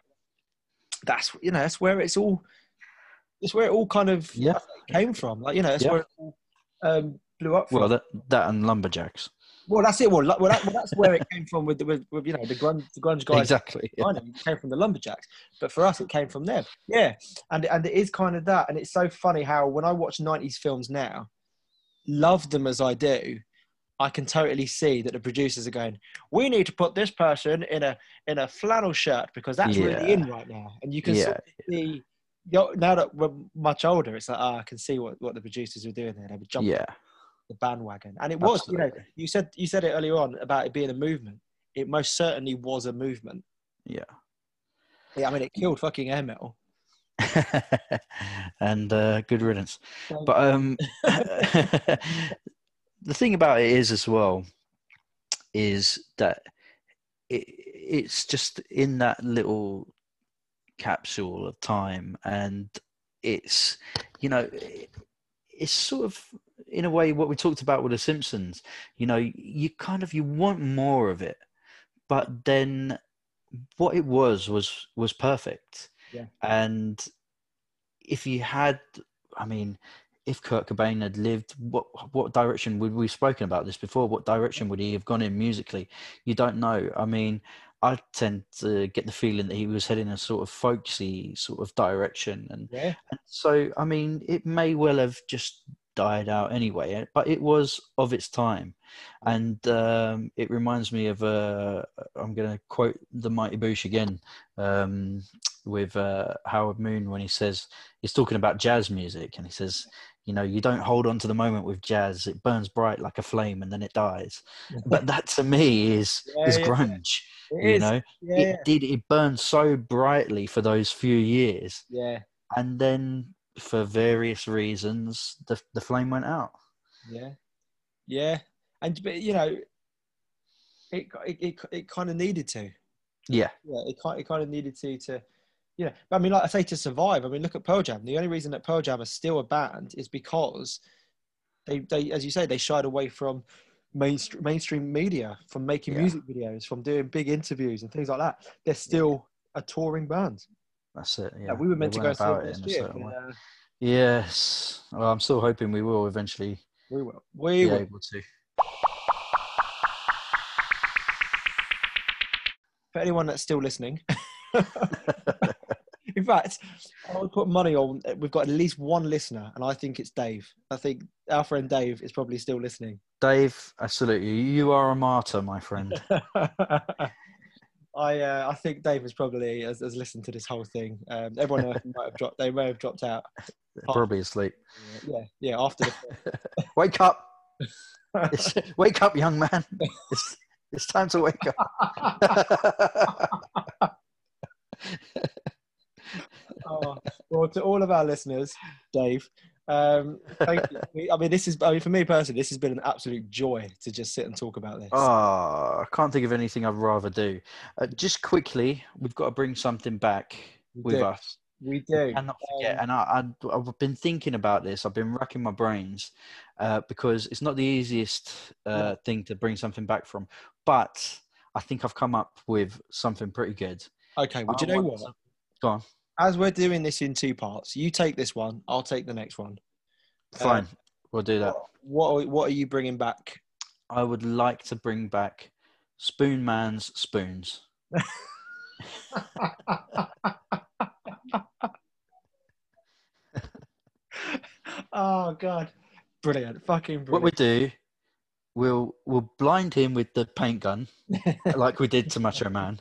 That's you know that's where it's all. It's where it all kind of Yeah. came from. Like you know, that's Yeah. where it all um, blew up from. well, that that and lumberjacks. Well, that's it. Well, well, that, well that's where it came from with, the- with, with you know the grunge, the grunge guys. exactly. yeah. Know it came from the lumberjacks, but for us, it came from them. Yeah, and and it is kind of that. And it's so funny how when I watch '90s films now, love them as I do, I can totally see that the producers are going, "We need to put this person in a in a flannel shirt because that's Yeah. really in right now." And you can Yeah, sort of see. Now that we're much older, it's like oh, I can see what, what the producers were doing there. They were jumping yeah, the bandwagon, and it was. You know, you said you said it earlier on about it being a movement. It most certainly was a movement. yeah. Yeah, I mean, it killed fucking air metal. [LAUGHS] and uh, good riddance. But um, [LAUGHS] [LAUGHS] the thing about it is as well is that it, it's just in that little capsule of time, and it's you know it's sort of in a way what we talked about with the Simpsons. You know, you kind of you want more of it, but then what it was was was perfect. Yeah. And if you had, I mean, if Kurt Cobain had lived, what what direction would we've spoken about this before? What direction would he have gone in musically? You don't know. I mean, I tend to get the feeling that he was heading a sort of folksy sort of direction, and Yeah, and so, I mean, it may well have just died out anyway, eh, but it was of its time. And um, it reminds me of, uh, I'm going to quote the Mighty Boosh again um, with uh, Howard Moon when he says, he's talking about jazz music, and he says, you know, you don't hold on to the moment with jazz. It burns bright like a flame and then it dies. [LAUGHS] But that to me is, Yeah, is yeah. grunge, it you is. know? Yeah, It did, it burned so brightly for those few years yeah, and then for various reasons the the flame went out yeah. Yeah, and but you know, it it it, it kind of needed to. Yeah, Yeah, it kind it kind of needed to to. Know, but I mean, like I say, to survive. I mean, look at Pearl Jam. The only reason that Pearl Jam is still a band is because they, they, as you say, they shied away from mainstream mainstream media, from making Yeah. music videos, from doing big interviews and things like that. They're still a touring band. that's it. Yeah, Yeah, we were meant They to go and went see about it in year. but, uh, Yes, well, I'm still hoping we will eventually we will. We be will. able to. For anyone that's still listening. [LAUGHS] [LAUGHS] [LAUGHS] In fact, I would put money on. We've got at least one listener, and I think it's Dave. I think our friend Dave is probably still listening. Dave, absolutely, you are a martyr, my friend. [LAUGHS] I uh, I think Dave has probably has, has listened to this whole thing. Um, everyone else might have dropped. They may have dropped out. [LAUGHS] Probably asleep. Yeah, yeah. After the Wake up! It's, wake up, young man! It's, it's time to wake up. Oh, well, to all of our listeners, Dave, um, thank you. [LAUGHS] I mean, this is. I mean, for me personally, this has been an absolute joy to just sit and talk about this. Oh, I can't think of anything I'd rather do. Uh, just quickly, we've got to bring something back We with do. us. we do. And not forget, Um, and I, I, I've been thinking about this. I've been racking my brains uh, because it's not the easiest uh, thing to bring something back from. But I think I've come up with something pretty good. Okay. Well, do you know what? Go on. As we're doing this in two parts, you take this one. I'll take the next one. Fine, um, we'll do that. What are, What are you bringing back? I would like to bring back Spoonman's spoons. [LAUGHS] oh God! Brilliant. Fucking brilliant. What we do, we'll we'll blind him with the paint gun, [LAUGHS] like we did to Macho Man,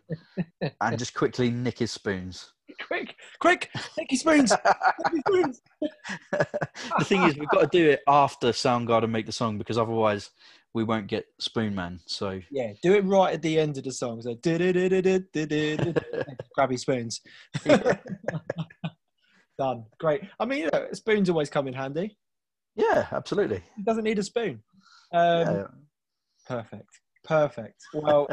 and just quickly nick his spoons. Quick, quick! Take your spoons. Take your spoons. [LAUGHS] the thing is, we've got to do it after Soundgarden make the song because otherwise we won't get Spoonman. So Yeah, do it right at the end of the song. So your spoons. Done. Great. I mean, you know, spoons always come in handy. yeah, absolutely. He doesn't need a spoon. Um, yeah. Perfect. Perfect. Well,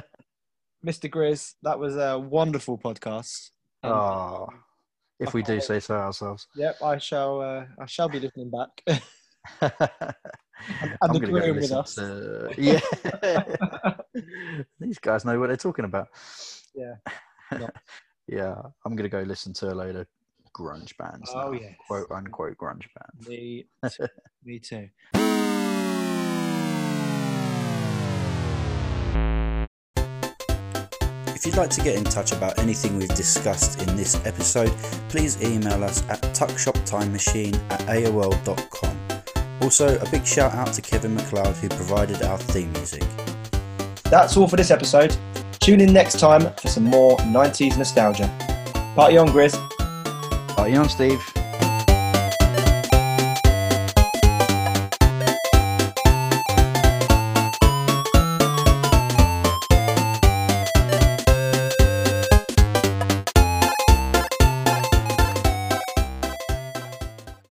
Mr. Grizz, that was a wonderful podcast. And, Oh, if we do say so ourselves. Yep, I shall. Uh, I shall be listening back. [LAUGHS] [LAUGHS] I'm the gonna groom with us. to- [LAUGHS] yeah, these guys know what they're talking about. Yeah. Yeah. yeah. I'm gonna go listen to a load of grunge bands. Oh, yes. quote unquote grunge bands. Me, too. me too. If you'd like to get in touch about anything we've discussed in this episode, please email us at tuckshoptimemachine at AOL.com. Also, a big shout out to Kevin MacLeod who provided our theme music. That's all for this episode. Tune in next time for some more 90s nostalgia. Party on, Grizz. Party on, Steve.